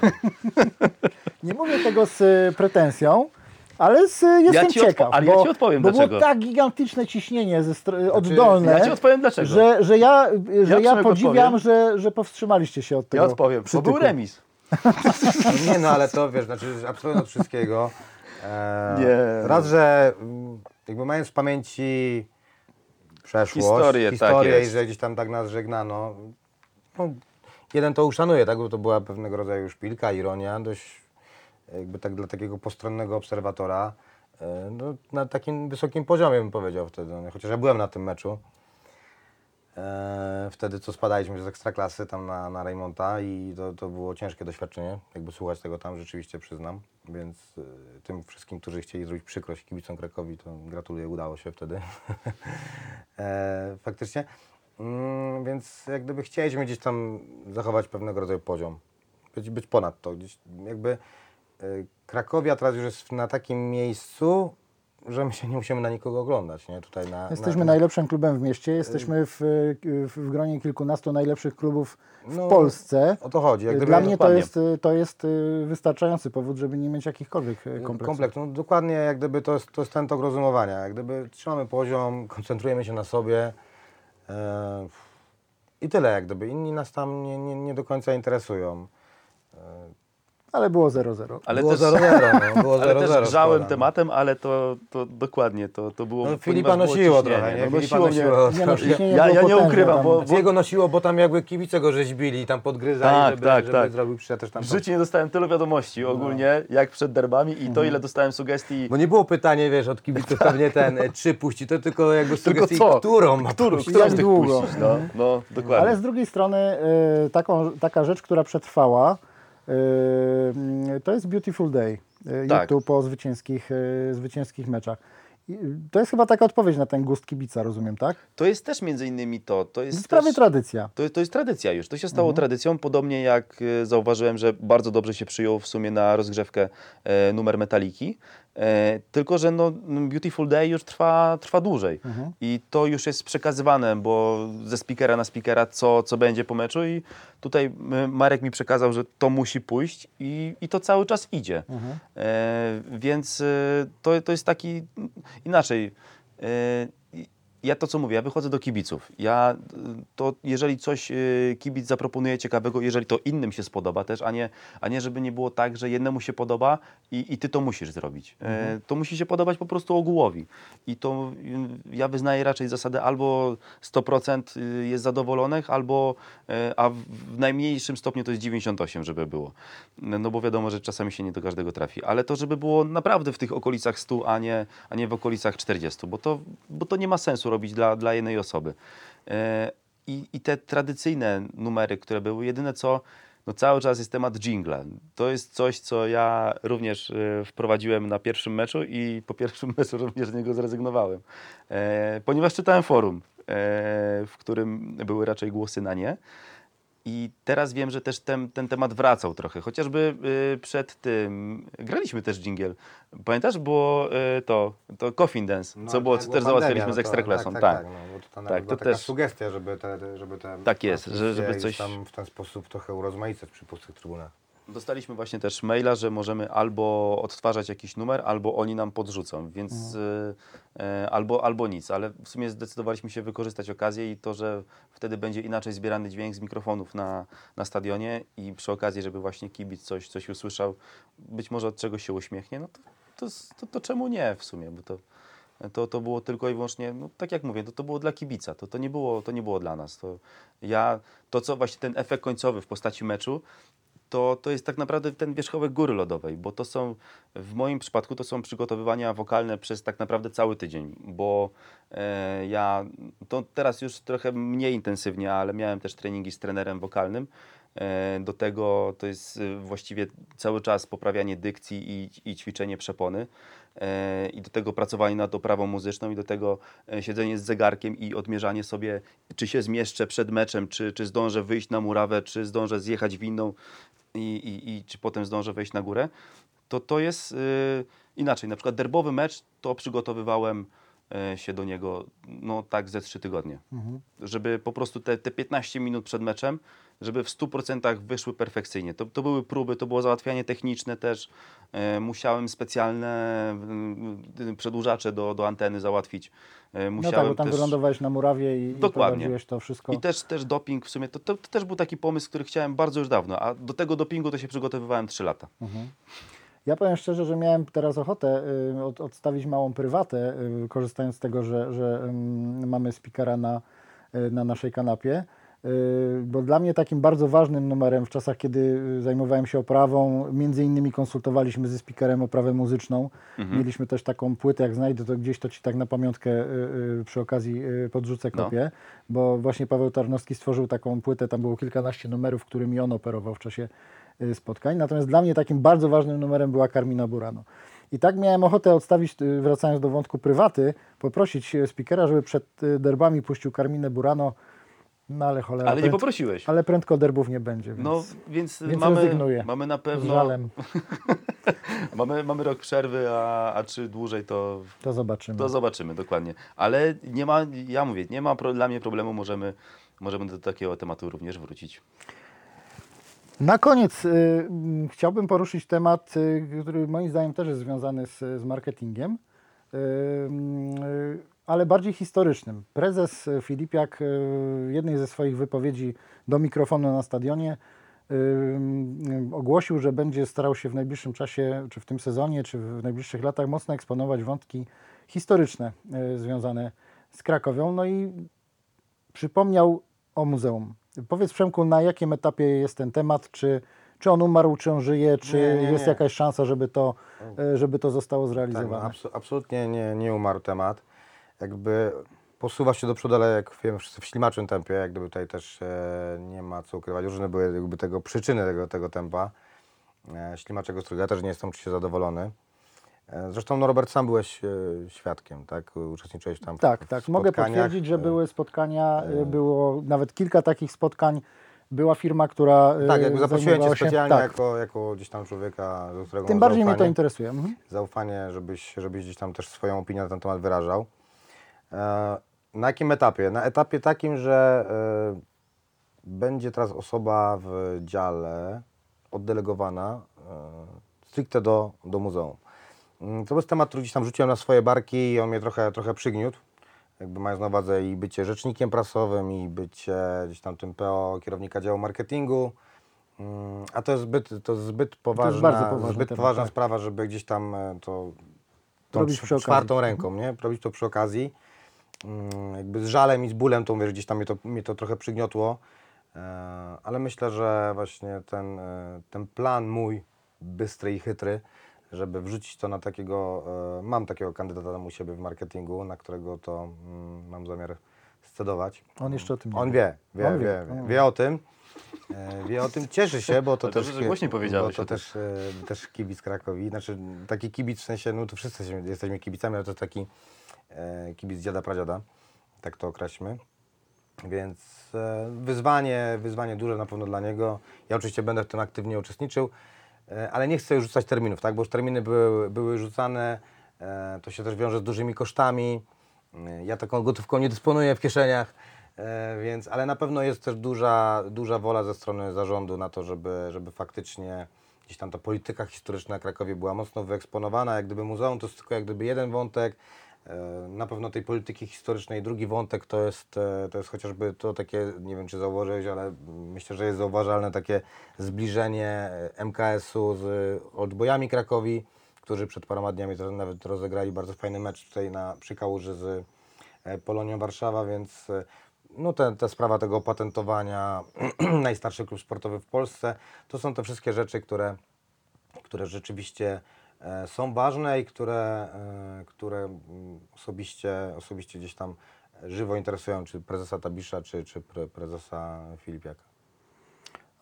nie mówię tego z y, pretensją, ale z, y, jestem ci odpo- ciekaw. ale ja bo, ci odpowiem bo dlaczego. było tak gigantyczne ciśnienie ze str- oddolne, Ja ci odpowiem dlaczego. że, że ja, że ja, Przemek podziwiam, odpowiem. że, że powstrzymaliście się od tego. Ja odpowiem, bo przytyku. był remis. Nie no, ale to wiesz, znaczy że absolutnie od wszystkiego. E, Nie. Raz, że mm, jakby mając w pamięci przeszłość, Historię, tak historię i jest. że gdzieś tam tak nas żegnano. No, jeden to uszanuje, tak, bo to była pewnego rodzaju szpilka, ironia, dość jakby tak dla takiego postronnego obserwatora. e, No, na takim wysokim poziomie bym powiedział wtedy, no, chociaż ja byłem na tym meczu. E, wtedy co spadaliśmy z ekstraklasy tam na, na Reymonta i to, to było ciężkie doświadczenie, jakby słuchać tego tam rzeczywiście przyznam, więc e, tym wszystkim, którzy chcieli zrobić przykrość kibicom Krakowi, to gratuluję, udało się wtedy. e, faktycznie. Mm, więc jak gdyby chcieliśmy gdzieś tam zachować pewnego rodzaju poziom, być, być ponad to, gdzieś jakby Krakowia teraz już jest na takim miejscu, że my się nie musimy na nikogo oglądać, nie? Tutaj na, Jesteśmy na, najlepszym klubem w mieście, jesteśmy w, w, w gronie kilkunastu najlepszych klubów w No, Polsce. O to chodzi. Jak Dla mnie to jest, to jest y, wystający powód, żeby nie mieć jakichkolwiek y, kompleksów. Kompleks. No, dokładnie jak gdyby to jest, to jest ten tok rozumowania. Jak gdyby trzymamy poziom, koncentrujemy się na sobie i tyle jak gdyby. Inni nas tam nie, nie, nie do końca interesują. Ale było 0-0. Ale było też, 0-0, no, było 0-0. ale też grzałem tematem, ale to, to dokładnie, to, to było... No, Filipa nosiło ciśnienie. trochę, nie? No, Filipa nosiło mnie. nosiło Nie no, Ja- nie ukrywam, tam. bo- Jego nosiło, bo tam jakby kibice go rzeźbili, tam podgryzali, Tak, żeby, tak, żeby tak. zrobił też tam. W życiu nie dostałem tylu wiadomości ogólnie, jak przed derbami i Mhm. to, ile dostałem sugestii. Bo nie było pytanie, wiesz, od kibiców pewnie ten, e, czy puści, to tylko jakby Tylko sugestii, co? którą ma Którą, którą Jak długo? puścić? No, no dokładnie. Ale z drugiej strony y, taką, taka rzecz, która przetrwała, to jest Beautiful Day. Y, Tak. YouTube po zwycięskich, y, zwycięskich meczach. To jest chyba taka odpowiedź na ten gust kibica, rozumiem, tak? To jest też między innymi to. To To jest jest prawie też... tradycja. To, to jest tradycja już. To się stało tradycją, podobnie jak e, zauważyłem, że bardzo dobrze się przyjął w sumie na rozgrzewkę e, numer Metaliki. E, tylko, że no, Beautiful Day już trwa, trwa dłużej. I to już jest przekazywane, bo ze speakera na speakera, co, co będzie po meczu. I tutaj e, Marek mi przekazał, że to musi pójść i, i to cały czas idzie. E, więc e, to, to jest taki inaczej. E, ja to co mówię, ja wychodzę do kibiców. Ja y, to jeżeli coś y, kibic zaproponuje ciekawego, jeżeli to innym się spodoba też, a nie, a nie żeby nie było tak, że jednemu się podoba i, i ty to musisz zrobić. E, to musi się podobać po prostu ogółowi. I to y, ja wyznaję raczej zasadę albo 100% y, jest zadowolonych, albo e, a w, w najmniejszym stopniu to jest 98, żeby było. No bo wiadomo, że czasami się nie do każdego trafi, ale to żeby było naprawdę w tych okolicach 100, a nie, a nie w okolicach 40, bo to, bo to nie ma sensu robić dla, dla jednej osoby. E, I, I te tradycyjne numery, które były, jedyne co, no cały czas jest temat jingla. To jest coś, co ja również e, wprowadziłem na pierwszym meczu i po pierwszym meczu również z niego zrezygnowałem. E, ponieważ czytałem forum, w którym były raczej głosy na nie. I teraz wiem, że też ten, ten temat wracał trochę. Chociażby y, przed tym graliśmy też dżingiel. Pamiętasz, było y, to, to Coffin Dance, No, co było, była też pandemia, załatwiliśmy no z Ekstraklasą. Tak, Tak, tak, tak, no, bo to, tam Tak, była to taka też- sugestia, żeby te, żeby te Tak jest, że- żeby coś- tam w ten sposób trochę urozmaicać przy pustych trybunach. Dostaliśmy właśnie też maila, że możemy albo odtwarzać jakiś numer, albo oni nam podrzucą, więc y, albo, albo nic, ale w sumie zdecydowaliśmy się wykorzystać okazję i to, że wtedy będzie inaczej zbierany dźwięk z mikrofonów na, na stadionie i przy okazji, żeby właśnie kibic coś, coś usłyszał, być może od czegoś się uśmiechnie, no to, to, to, to czemu nie w sumie, bo to, to, to było tylko i wyłącznie, no, tak jak mówię, to, to było dla kibica, to, to, nie było, to nie było dla nas. To ja, to co właśnie ten efekt końcowy w postaci meczu, to, to jest tak naprawdę ten wierzchołek góry lodowej, bo to są, w moim przypadku to są przygotowywania wokalne przez tak naprawdę cały tydzień, bo e, ja, to teraz już trochę mniej intensywnie, ale miałem też treningi z trenerem wokalnym, e, do tego to jest e, właściwie cały czas poprawianie dykcji i, i ćwiczenie przepony. E, i do tego pracowanie nad oprawą muzyczną i do tego siedzenie z zegarkiem i odmierzanie sobie, czy się zmieszczę przed meczem, czy, czy zdążę wyjść na murawę, czy zdążę zjechać winną i, i, i czy potem zdążę wejść na górę, to to jest y, inaczej. Na przykład derbowy mecz to przygotowywałem się do niego no tak ze trzy tygodnie. Żeby po prostu te, te 15 minut przed meczem, żeby w 100% wyszły perfekcyjnie. To, to były próby, to było załatwianie techniczne też. E, musiałem specjalne mm, przedłużacze do, do anteny załatwić. E, No musiałem tak, bo tam też... wylądowałeś na murawie i, i Dokładnie. prowadziłeś to wszystko. I też, też doping w sumie, to, to, to też był taki pomysł, który chciałem bardzo już dawno, a do tego dopingu to się przygotowywałem 3 lata. Ja powiem szczerze, że miałem teraz ochotę y, od, odstawić małą prywatę, y, korzystając z tego, że, że ym, mamy speakera na, y, na naszej kanapie. Bo dla mnie takim bardzo ważnym numerem w czasach, kiedy zajmowałem się oprawą, między innymi konsultowaliśmy ze speakerem oprawę muzyczną. Mieliśmy też taką płytę, jak znajdę, to gdzieś to Ci tak na pamiątkę przy okazji podrzucę No. kopię, bo właśnie Paweł Tarnowski stworzył taką płytę, tam było kilkanaście numerów, którymi on operował w czasie spotkań. Natomiast dla mnie takim bardzo ważnym numerem była Carmina Burano. I tak miałem ochotę odstawić, y, wracając do wątku prywaty, poprosić y, speakera, żeby przed y, derbami puścił Carminę Burano, no ale cholera, Ale nie pręd- poprosiłeś. ale prędko derbów nie będzie, więc, No, więc, więc mamy, rezygnuję. mamy na z pewno. żalem, Mamy, mamy rok przerwy, a, a czy dłużej to, to zobaczymy. to zobaczymy dokładnie. Ale nie ma, ja mówię, nie ma pro, dla mnie problemu, możemy, możemy do takiego tematu również wrócić. Na koniec y, chciałbym poruszyć temat, y, który moim zdaniem też jest związany z, z marketingiem, y, y, ale bardziej historycznym. Prezes Filipiak y, w jednej ze swoich wypowiedzi do mikrofonu na stadionie y, y, ogłosił, że będzie starał się w najbliższym czasie, czy w tym sezonie, czy w najbliższych latach mocno eksponować wątki historyczne y, związane z Krakowią. No i przypomniał o muzeum. Powiedz Przemku, na jakim etapie jest ten temat? Czy, czy on umarł, czy on żyje, czy Nie, nie, jest nie. jakaś szansa, żeby to, e, żeby to zostało Tak, no, zrealizowane? abso- absolutnie nie, nie umarł temat. Jakby posuwa się do przodu, ale jak wiemy wszyscy w ślimaczym tempie, jak gdyby tutaj też e, nie ma co ukrywać. Różne były jakby tego przyczyny tego, tego tempa e, ślimaczego strój. Ja też nie jestem oczywiście zadowolony. Zresztą no, Robert sam byłeś e, świadkiem, tak? Uczestniczyłeś tam w, tak, w tak. Mogę potwierdzić, że E, były spotkania, e, było nawet kilka takich spotkań. Była firma, która Tak, jakby zaprosiłem Cię specjalnie tak. jako, jako gdzieś tam człowieka, do którego Tym bardziej mnie to zaufanie. interesuje. Mhm. zaufanie, żebyś, żebyś gdzieś tam też swoją opinię na ten temat wyrażał. Na jakim etapie? Na etapie takim, że będzie teraz osoba w dziale oddelegowana stricte do, do muzeum. Mm, To jest temat, który gdzieś tam rzuciłem na swoje barki i on mnie trochę, trochę przygniótł. Jakby mając na uwadze i bycie rzecznikiem prasowym, i bycie gdzieś tam tym PO kierownika działu marketingu. Mm, A to jest zbyt, to jest zbyt poważna, bardzo poważny zbyt temat, poważna tak. sprawa, żeby gdzieś tam e, to tą Robić cz- przy czwartą ręką, nie? Robić to przy okazji. Mm, Jakby z żalem i z bólem, to mówię, że gdzieś tam mnie to, mnie to trochę przygniotło. E, Ale myślę, że właśnie ten, e, ten plan mój, bystry i chytry, żeby wrzucić to na takiego, e, mam takiego kandydata tam u siebie w marketingu, na którego to mm, mam zamiar scedować. On jeszcze o tym nie On wie. wie, wie, On wie, wie, wie, wie o tym. E, Wie o tym, cieszy się, bo to też, głośniej bo to tym. też, e, też kibic Krakowi. Znaczy taki kibic w sensie, no to wszyscy jesteśmy, kibicami, ale to taki kibic dziada pradziada, tak to określmy. Więc wyzwanie, wyzwanie duże na pewno dla niego. Ja oczywiście będę w tym aktywnie uczestniczył, ale nie chcę już rzucać terminów, tak? bo już terminy były, były rzucane. E, to się też wiąże z dużymi kosztami. E, Ja taką gotówką nie dysponuję w kieszeniach, e, więc, ale na pewno jest też duża, duża wola ze strony zarządu na to, żeby, żeby faktycznie gdzieś tam ta polityka historyczna na Krakowie była mocno wyeksponowana. Jak gdyby muzeum to jest tylko jak gdyby jeden wątek. E, Na pewno tej polityki historycznej drugi wątek to jest, e, to jest chociażby to takie, nie wiem czy zauważyłeś, ale myślę, że jest zauważalne takie zbliżenie MKS-u z odbojami Krakowi, którzy przed paroma dniami nawet rozegrali bardzo fajny mecz tutaj na, przy Kałuży z e, Polonią Warszawa, więc no te, ta sprawa tego opatentowania, najstarszy klub sportowy w Polsce, to są te wszystkie rzeczy, które, które rzeczywiście są ważne i które, e, które osobiście, osobiście gdzieś tam żywo interesują czy prezesa Tabisza, czy, czy pre, prezesa Filipiaka.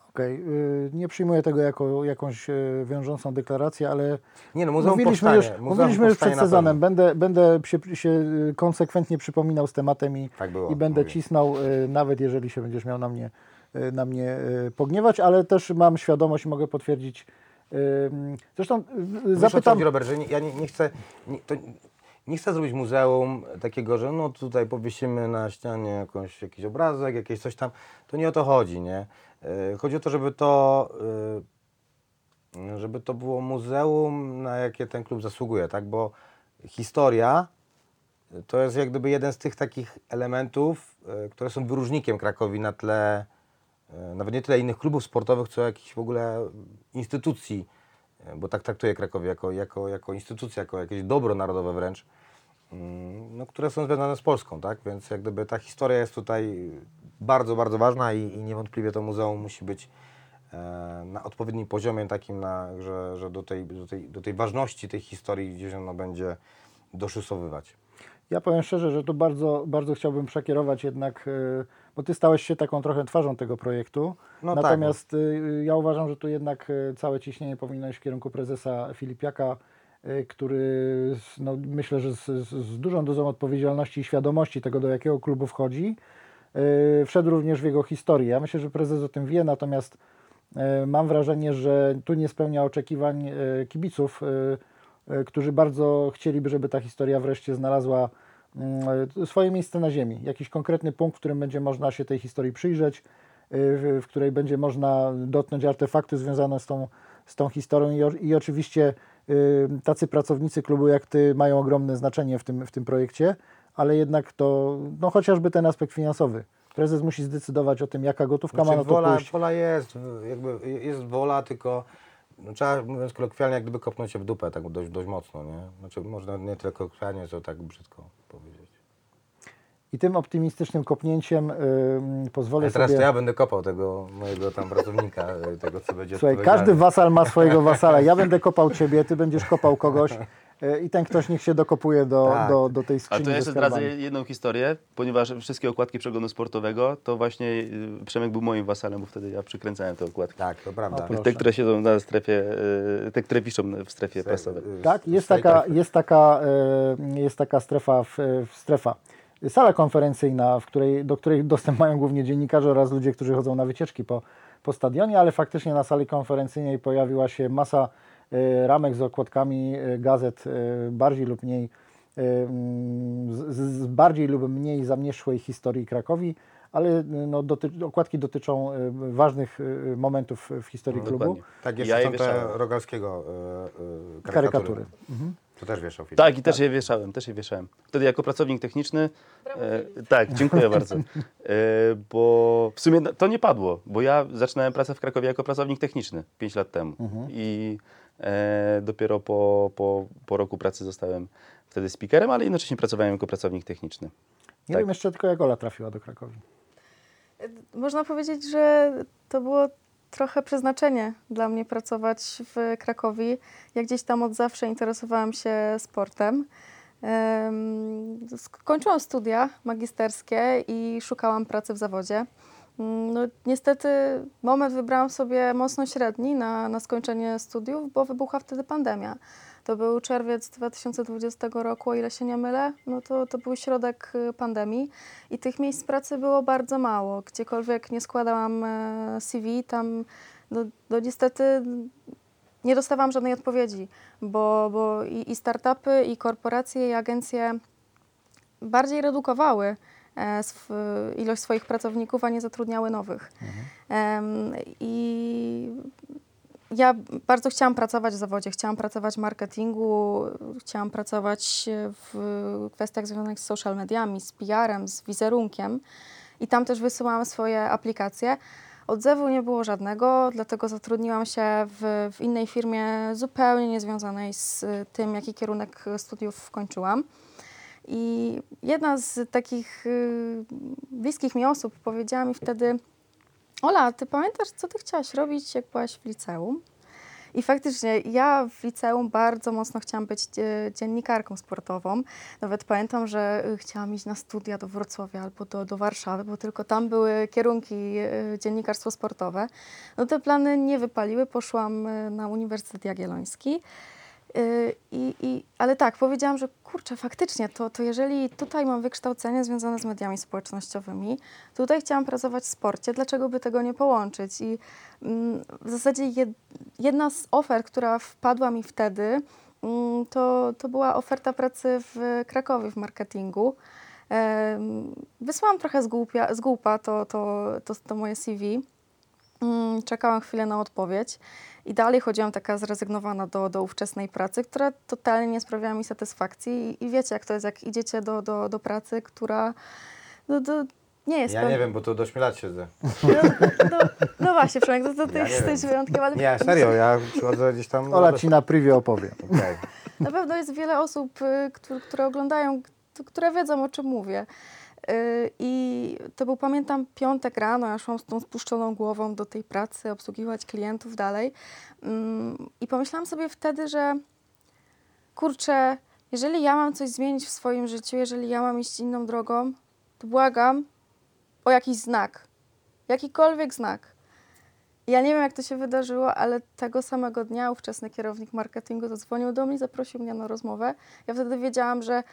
Okej, y, nie przyjmuję tego jako jakąś y, wiążącą deklarację, ale Nie no, muzeum mówiliśmy powstanie. już, muzeum mówiliśmy już przed sezonem. Będę, będę się, się y, konsekwentnie przypominał z tematem i, Tak było, i będę mówię. cisnął, y, nawet jeżeli się będziesz miał na mnie, y, na mnie pogniewać, ale też mam świadomość i mogę potwierdzić. Y, Zresztą y, Wiesz, o co zapytam. chodzi, Robert, że nie, ja nie, nie chcę. Nie, to, nie chcę zrobić muzeum takiego, że no tutaj powiesimy na ścianie jakąś, jakiś obrazek, jakieś coś tam. To nie o to chodzi, nie? E, Chodzi o to, żeby to, żeby to było muzeum, na jakie ten klub zasługuje, tak? Bo historia to jest jak gdyby jeden z tych takich elementów, które są wyróżnikiem Krakowi na tle, nawet nie tyle innych klubów sportowych, co jakichś w ogóle instytucji, e, bo tak traktuję Krakowie jako, jako, jako instytucję, jako jakieś dobro narodowe wręcz, mm, no, które są związane z Polską, tak? Więc jak gdyby ta historia jest tutaj bardzo, bardzo ważna i, i niewątpliwie to muzeum musi być e, na odpowiednim poziomie takim, na, że, że do, tej, do, tej, do tej ważności tej historii gdzieś ono będzie doszusowywać. Ja powiem szczerze, że tu bardzo, bardzo chciałbym przekierować jednak, bo ty stałeś się taką trochę twarzą tego projektu. No tak, Natomiast y, ja uważam, że tu jednak y, całe ciśnienie powinno iść w kierunku prezesa Filipiaka, y, który no, myślę, że z, z, dużą dozą odpowiedzialności i świadomości tego, do jakiego klubu wchodzi, wszedł również w jego historię. Ja myślę, że prezes o tym wie, natomiast mam wrażenie, że tu nie spełnia oczekiwań kibiców, którzy bardzo chcieliby, żeby ta historia wreszcie znalazła swoje miejsce na ziemi. Jakiś konkretny punkt, w którym będzie można się tej historii przyjrzeć, y, w, w której będzie można dotknąć artefakty związane z tą, z tą historią i, i oczywiście y, tacy pracownicy klubu jak Ty mają ogromne znaczenie w tym, w tym projekcie, ale jednak to, no chociażby ten aspekt finansowy. Prezes musi zdecydować o tym, jaka gotówka ma Znaczy, na to wola, pójść. wola jest, jakby jest wola, tylko no, trzeba, mówiąc kolokwialnie, jak gdyby kopnąć się w dupę tak dość, dość mocno, nie? Znaczy, można nie tyle kolokwialnie, co tak brzydko powiedzieć. I tym optymistycznym kopnięciem y, pozwolę teraz sobie... to ja będę kopał tego mojego tam pracownika, e, tego co będzie Słuchaj, każdy wasal ma swojego wasala. Ja będę kopał ciebie, ty będziesz kopał kogoś y, i ten ktoś niech się dokopuje do, Tak. do, do tej A skrzyni to ja ze jeszcze zdradzę jedną historię, ponieważ wszystkie okładki przeglądu sportowego, to właśnie y, Przemek był moim wasalem, bo wtedy ja przykręcałem te okładki. Tak, to prawda. O, proszę. Te, które siedzą na strefie, y, te, które piszą w strefie prasowej. Y, Tak, jest taka, jest taka, e, jest taka strefa, w, w strefa, sala konferencyjna, w której, do której dostęp mają głównie dziennikarze oraz ludzie, którzy chodzą na wycieczki po, po stadionie, ale faktycznie na sali konferencyjnej pojawiła się masa e, ramek z okładkami e, gazet e, bardziej lub mniej e, z, z bardziej lub mniej zamierzchłej historii Krakowi, ale e, no, doty, okładki dotyczą e, ważnych e, momentów w historii No, klubu. dokładnie. Tak, jeszcze Ja je są te. Rogalskiego y, y, karykatury. Karykatury. To też wieszał film. Tak, i też je wieszałem, też je wieszałem. Wtedy jako pracownik techniczny. E, tak, dziękuję bardzo. E, bo w sumie to nie padło, bo ja zaczynałem pracę w Krakowie jako pracownik techniczny 5 lat temu. I e, dopiero po, po, po roku pracy zostałem wtedy speakerem, ale jednocześnie pracowałem jako pracownik techniczny. Nie Tak. wiem jeszcze tylko jak Ola trafiła do Krakowi. Można powiedzieć, że to było trochę przeznaczenie dla mnie pracować w Krakowie. Ja gdzieś tam od zawsze interesowałam się sportem. Em, Skończyłam studia magisterskie i szukałam pracy w zawodzie. Mm, No, niestety moment wybrałam sobie mocno średni na, na skończenie studiów, bo wybuchła wtedy pandemia. To był czerwiec 2020 roku, o ile się nie mylę. No to, to był środek y, pandemii i tych miejsc pracy było bardzo mało. Gdziekolwiek nie składałam e, CV, tam no, no niestety nie dostawałam żadnej odpowiedzi, bo, bo i, i startupy, i korporacje, i agencje bardziej redukowały ilość swoich pracowników, a nie zatrudniały nowych. Em, I ja bardzo chciałam pracować w zawodzie, chciałam pracować w marketingu, chciałam pracować w kwestiach związanych z social mediami, z PR-em, z wizerunkiem i tam też wysyłałam swoje aplikacje. Odzewu nie było żadnego, dlatego zatrudniłam się w, w innej firmie zupełnie niezwiązanej z tym, jaki kierunek studiów kończyłam. I jedna z takich y, bliskich mi osób powiedziała mi wtedy, Ola, ty pamiętasz, co ty chciałaś robić, jak byłaś w liceum? I faktycznie ja w liceum bardzo mocno chciałam być e, dziennikarką sportową. Nawet pamiętam, że e, chciałam iść na studia do Wrocławia albo do, do Warszawy, bo tylko tam były kierunki e, dziennikarstwo sportowe. No te plany nie wypaliły, poszłam na Uniwersytet Jagielloński. Y, I, i, ale tak, powiedziałam, że kurczę, faktycznie, to, to jeżeli tutaj mam wykształcenie związane z mediami społecznościowymi, tutaj chciałam pracować w sporcie, dlaczego by tego nie połączyć? I mm, w zasadzie jed, jedna z ofert, która wpadła mi wtedy, mm, to, to była oferta pracy w Krakowie w marketingu. Wysłałam trochę z, głupia, z głupa to, to, to, to moje CV. Mm, Czekałam chwilę na odpowiedź i dalej chodziłam taka zrezygnowana do, do ówczesnej pracy, która totalnie nie sprawiała mi satysfakcji. I, i wiecie, jak to jest, jak idziecie do, do, do pracy, która no, do, nie jest Ja peł- nie wiem, bo tu do 8 lat siedzę. No, no, no właśnie, Przemek, to, to ty Ja jesteś wiem. wyjątkiem, ale Nie, serio, ja przychodzę gdzieś tam... Ola ci na privie opowie. Okej. Na pewno jest wiele osób, y, któ- które oglądają, które wiedzą, o czym mówię. Y, I to był, pamiętam, piątek rano, ja szłam z tą spuszczoną głową do tej pracy, obsługiwać klientów dalej. Ym, I pomyślałam sobie wtedy, że kurczę, jeżeli ja mam coś zmienić w swoim życiu, jeżeli ja mam iść inną drogą, to błagam o jakiś znak. Jakikolwiek znak. Ja nie wiem, jak to się wydarzyło, ale tego samego dnia ówczesny kierownik marketingu zadzwonił do mnie, zaprosił mnie na rozmowę. Ja wtedy wiedziałam, że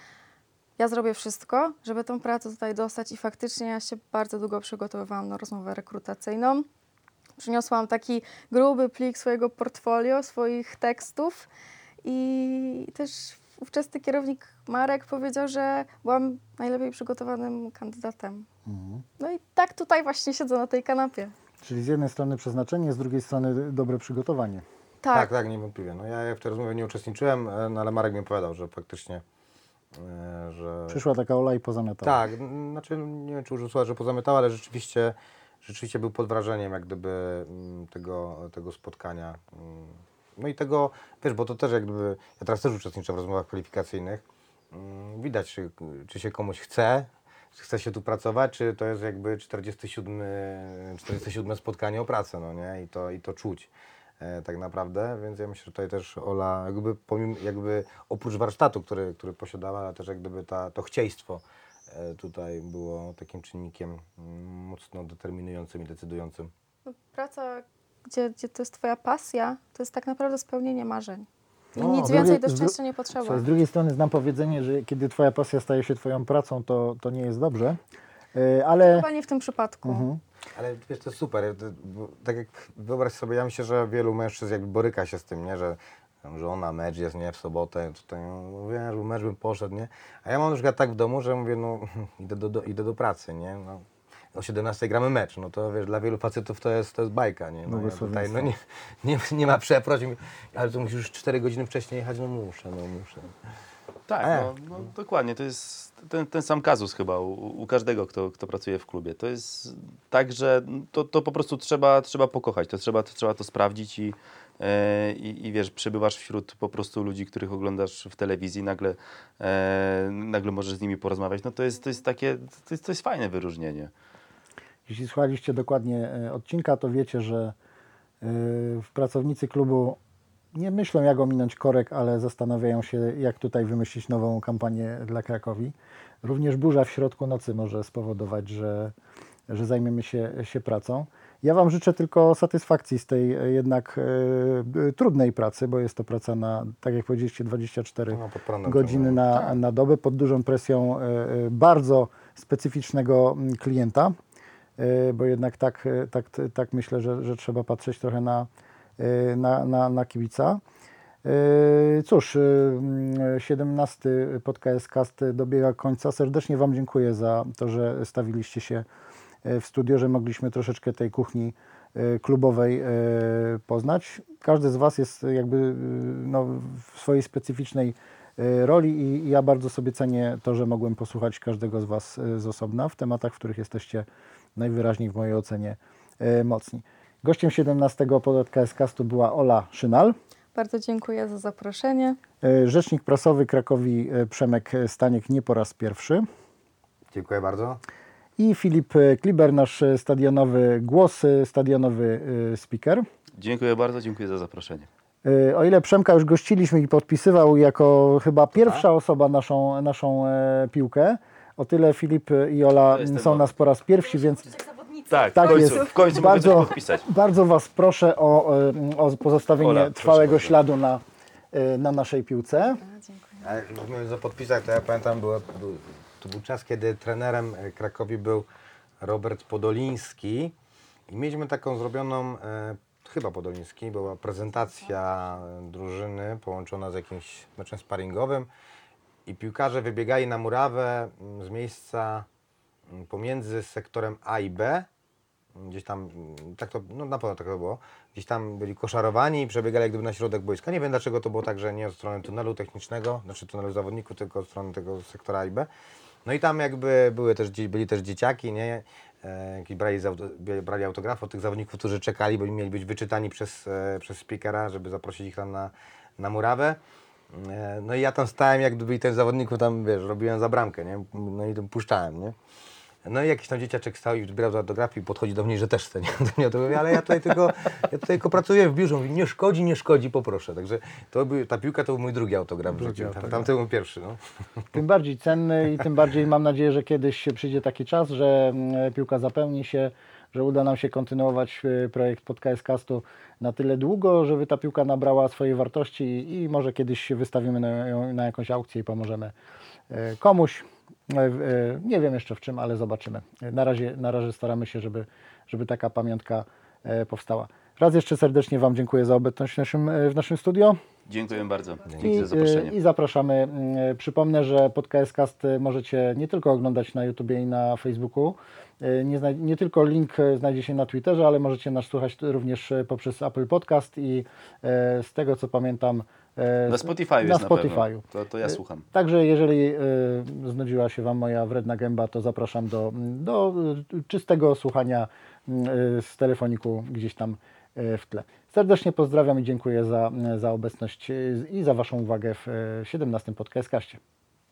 ja zrobię wszystko, żeby tą pracę tutaj dostać i faktycznie ja się bardzo długo przygotowywałam na rozmowę rekrutacyjną. Przyniosłam taki gruby plik swojego portfolio, swoich tekstów i też ówczesny kierownik Marek powiedział, że byłam najlepiej przygotowanym kandydatem. No i tak tutaj właśnie siedzę na tej kanapie. Czyli z jednej strony przeznaczenie, z drugiej strony dobre przygotowanie. Tak, tak, niewątpliwie. No ja w tej rozmowie nie uczestniczyłem, e, no, ale Marek mi opowiadał, że faktycznie, że... Przyszła taka Ola i pozamiatała. Tak, znaczy nie wiem, czy użył słowa, że pozamiatał, ale rzeczywiście, rzeczywiście był pod wrażeniem jak gdyby tego, tego spotkania. Mm. No i tego, wiesz, bo to też jak gdyby, ja teraz też uczestniczę w rozmowach kwalifikacyjnych, Mm, widać, czy, czy się komuś chce, czy chce się tu pracować, czy to jest jakby 47, 47 spotkanie o pracę, no nie, i to, i to czuć. E, Tak naprawdę, więc ja myślę, że tutaj też Ola, jakby, pomimo, jakby oprócz warsztatu, który, który posiadała, ale też jak gdyby ta, to chcieństwo e, tutaj było takim czynnikiem mm, mocno determinującym i decydującym. No, praca, gdzie, gdzie to jest twoja pasja, to jest tak naprawdę spełnienie marzeń. I No, nic więcej do szczęścia nie potrzeba. Z drugiej strony znam powiedzenie, że kiedy twoja pasja staje się twoją pracą, to, to nie jest dobrze. E, Ale Chyba nie w tym przypadku. Mhm. Ale wiesz, to jest super. Tak jak wyobraź sobie, ja myślę, że wielu mężczyzn jakby boryka się z tym, nie? że tam żona, mecz jest, nie, w sobotę, tutaj, no wiesz, mecz bym poszedł, nie? A ja mam na przykład tak w domu, że mówię, no idę do, do, idę do pracy, nie? No, o 17 gramy mecz, no to wiesz, dla wielu facetów to jest, to jest bajka, nie? No, ja tutaj, no nie, nie, nie ma przeprosin, ale to musisz już 4 godziny wcześniej jechać, no muszę, no muszę. Tak, E. no, no, dokładnie. To jest ten, ten sam kazus chyba u, u każdego, kto, kto pracuje w klubie. To jest tak, że to, to po prostu trzeba, trzeba pokochać, to trzeba, to trzeba to sprawdzić i, e, i, i wiesz, przebywasz wśród po prostu ludzi, których oglądasz w telewizji, nagle, e, nagle możesz z nimi porozmawiać. No to jest, to jest takie, to jest, to jest fajne wyróżnienie. jeśli słuchaliście dokładnie e, odcinka, to wiecie, że w pracownicy klubu nie myślą, jak ominąć korek, ale zastanawiają się, jak tutaj wymyślić nową kampanię dla Krakowi. Również burza w środku nocy może spowodować, że że zajmiemy się, się pracą. Ja Wam życzę tylko satysfakcji z tej jednak e, trudnej pracy, bo jest to praca na, tak jak powiedzieliście, 24 No, godziny na, na dobę, pod dużą presją e, bardzo specyficznego mm, klienta, e, bo jednak tak, tak, tak myślę, że, że trzeba patrzeć trochę na, na, na, na kibica. E, Cóż, e, mm, 17 podcast Cast dobiega końca. Serdecznie Wam dziękuję za to, że stawiliście się w studio, że mogliśmy troszeczkę tej kuchni klubowej poznać. Każdy z Was jest jakby no, w swojej specyficznej roli i ja bardzo sobie cenię to, że mogłem posłuchać każdego z Was z osobna w tematach, w których jesteście najwyraźniej w mojej ocenie mocni. Gościem 17 podcast Castu była Ola Szynal. Bardzo dziękuję za zaproszenie. E, Rzecznik prasowy Krakowi e, Przemek Staniek nie po raz pierwszy. Dziękuję bardzo. I Filip e, Kliber, nasz stadionowy głos, stadionowy speaker. Dziękuję bardzo, dziękuję za zaproszenie. O ile Przemka już gościliśmy i podpisywał jako chyba pierwsza osoba naszą, naszą piłkę, o tyle Filip i Ola są nas po raz pierwszy, więc Tak, Tak w końcu, jest. w końcu Bardzo- mogę coś podpisać. bardzo Was proszę o, e, o pozostawienie Ola, trwałego śladu na, e, na naszej piłce. A, dziękuję. A jak mówiąc o podpisach, to ja pamiętam, było, był, to był czas, kiedy trenerem e, Krakowi był Robert Podoliński i mieliśmy taką zrobioną, e, chyba Podoliński, była prezentacja drużyny połączona z jakimś meczem sparingowym i piłkarze wybiegali na murawę mm, z miejsca pomiędzy sektorem A i B, gdzieś tam, mm, tak to, no na pewno tak to było, gdzieś tam byli koszarowani i przebiegali jak gdyby na środek boiska. Nie wiem dlaczego to było tak, że nie od strony tunelu technicznego, znaczy tunelu zawodników, tylko od strony tego sektora A i B. No i tam jakby były też, byli też dzieciaki, nie? E, brali, brali autograf od tych zawodników, którzy czekali, bo mieli być wyczytani przez, e, przez speakera, żeby zaprosić ich tam na, na murawę. E, No i ja tam stałem, jak gdyby ten zawodników tam, wiesz, robiłem za bramkę, nie? No i tam puszczałem, nie? No i jakiś tam dzieciaczek stał i zbierał autografy i podchodzi do mnie, że też chce, nie? Do mnie to mówi, ale ja tutaj tylko, ja tutaj tylko pracuję w biurze. Mówi, nie szkodzi, nie szkodzi, poproszę. Także to był, ta piłka to był mój drugi autograf w Drugi życiu. autograf. Tamten był pierwszy, no. Tym bardziej cenny i tym bardziej mam nadzieję, że kiedyś przyjdzie taki czas, że mm, piłka zapełni się, że uda nam się kontynuować e, projekt podcast castu na tyle długo, żeby ta piłka nabrała swojej wartości i, i może kiedyś się wystawimy na, ją- na jakąś aukcję i pomożemy e, komuś. E, e, Nie wiem jeszcze w czym, ale zobaczymy. Na razie, na razie staramy się, żeby, żeby taka pamiątka e, powstała. Raz jeszcze serdecznie Wam dziękuję za obecność w naszym, w naszym studio. Dziękuję bardzo. Dzięki I, za zaproszenie. I zapraszamy. Mm, Przypomnę, że podcast Cast możecie nie tylko oglądać na YouTubie i na Facebooku. Y, Nie, nie tylko link y, znajdzie się na Twitterze, ale możecie nas słuchać również y, poprzez Apple Podcast i e, z tego co pamiętam. e, Na Spotify na jest na Spotify'u. pewno. To, to ja słucham. Także jeżeli znudziła się Wam moja wredna gęba, to zapraszam do, do czystego słuchania z telefoniku gdzieś tam w tle. Serdecznie pozdrawiam i dziękuję za, za obecność i za Waszą uwagę w y, 17 podcastkaście.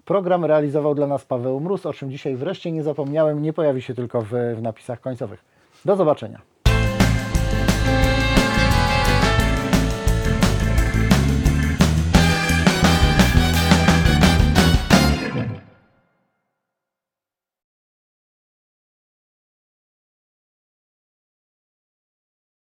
Program realizował dla nas Paweł Mróz, o czym dzisiaj wreszcie nie zapomniałem, nie pojawi się tylko w, w napisach końcowych. Do zobaczenia.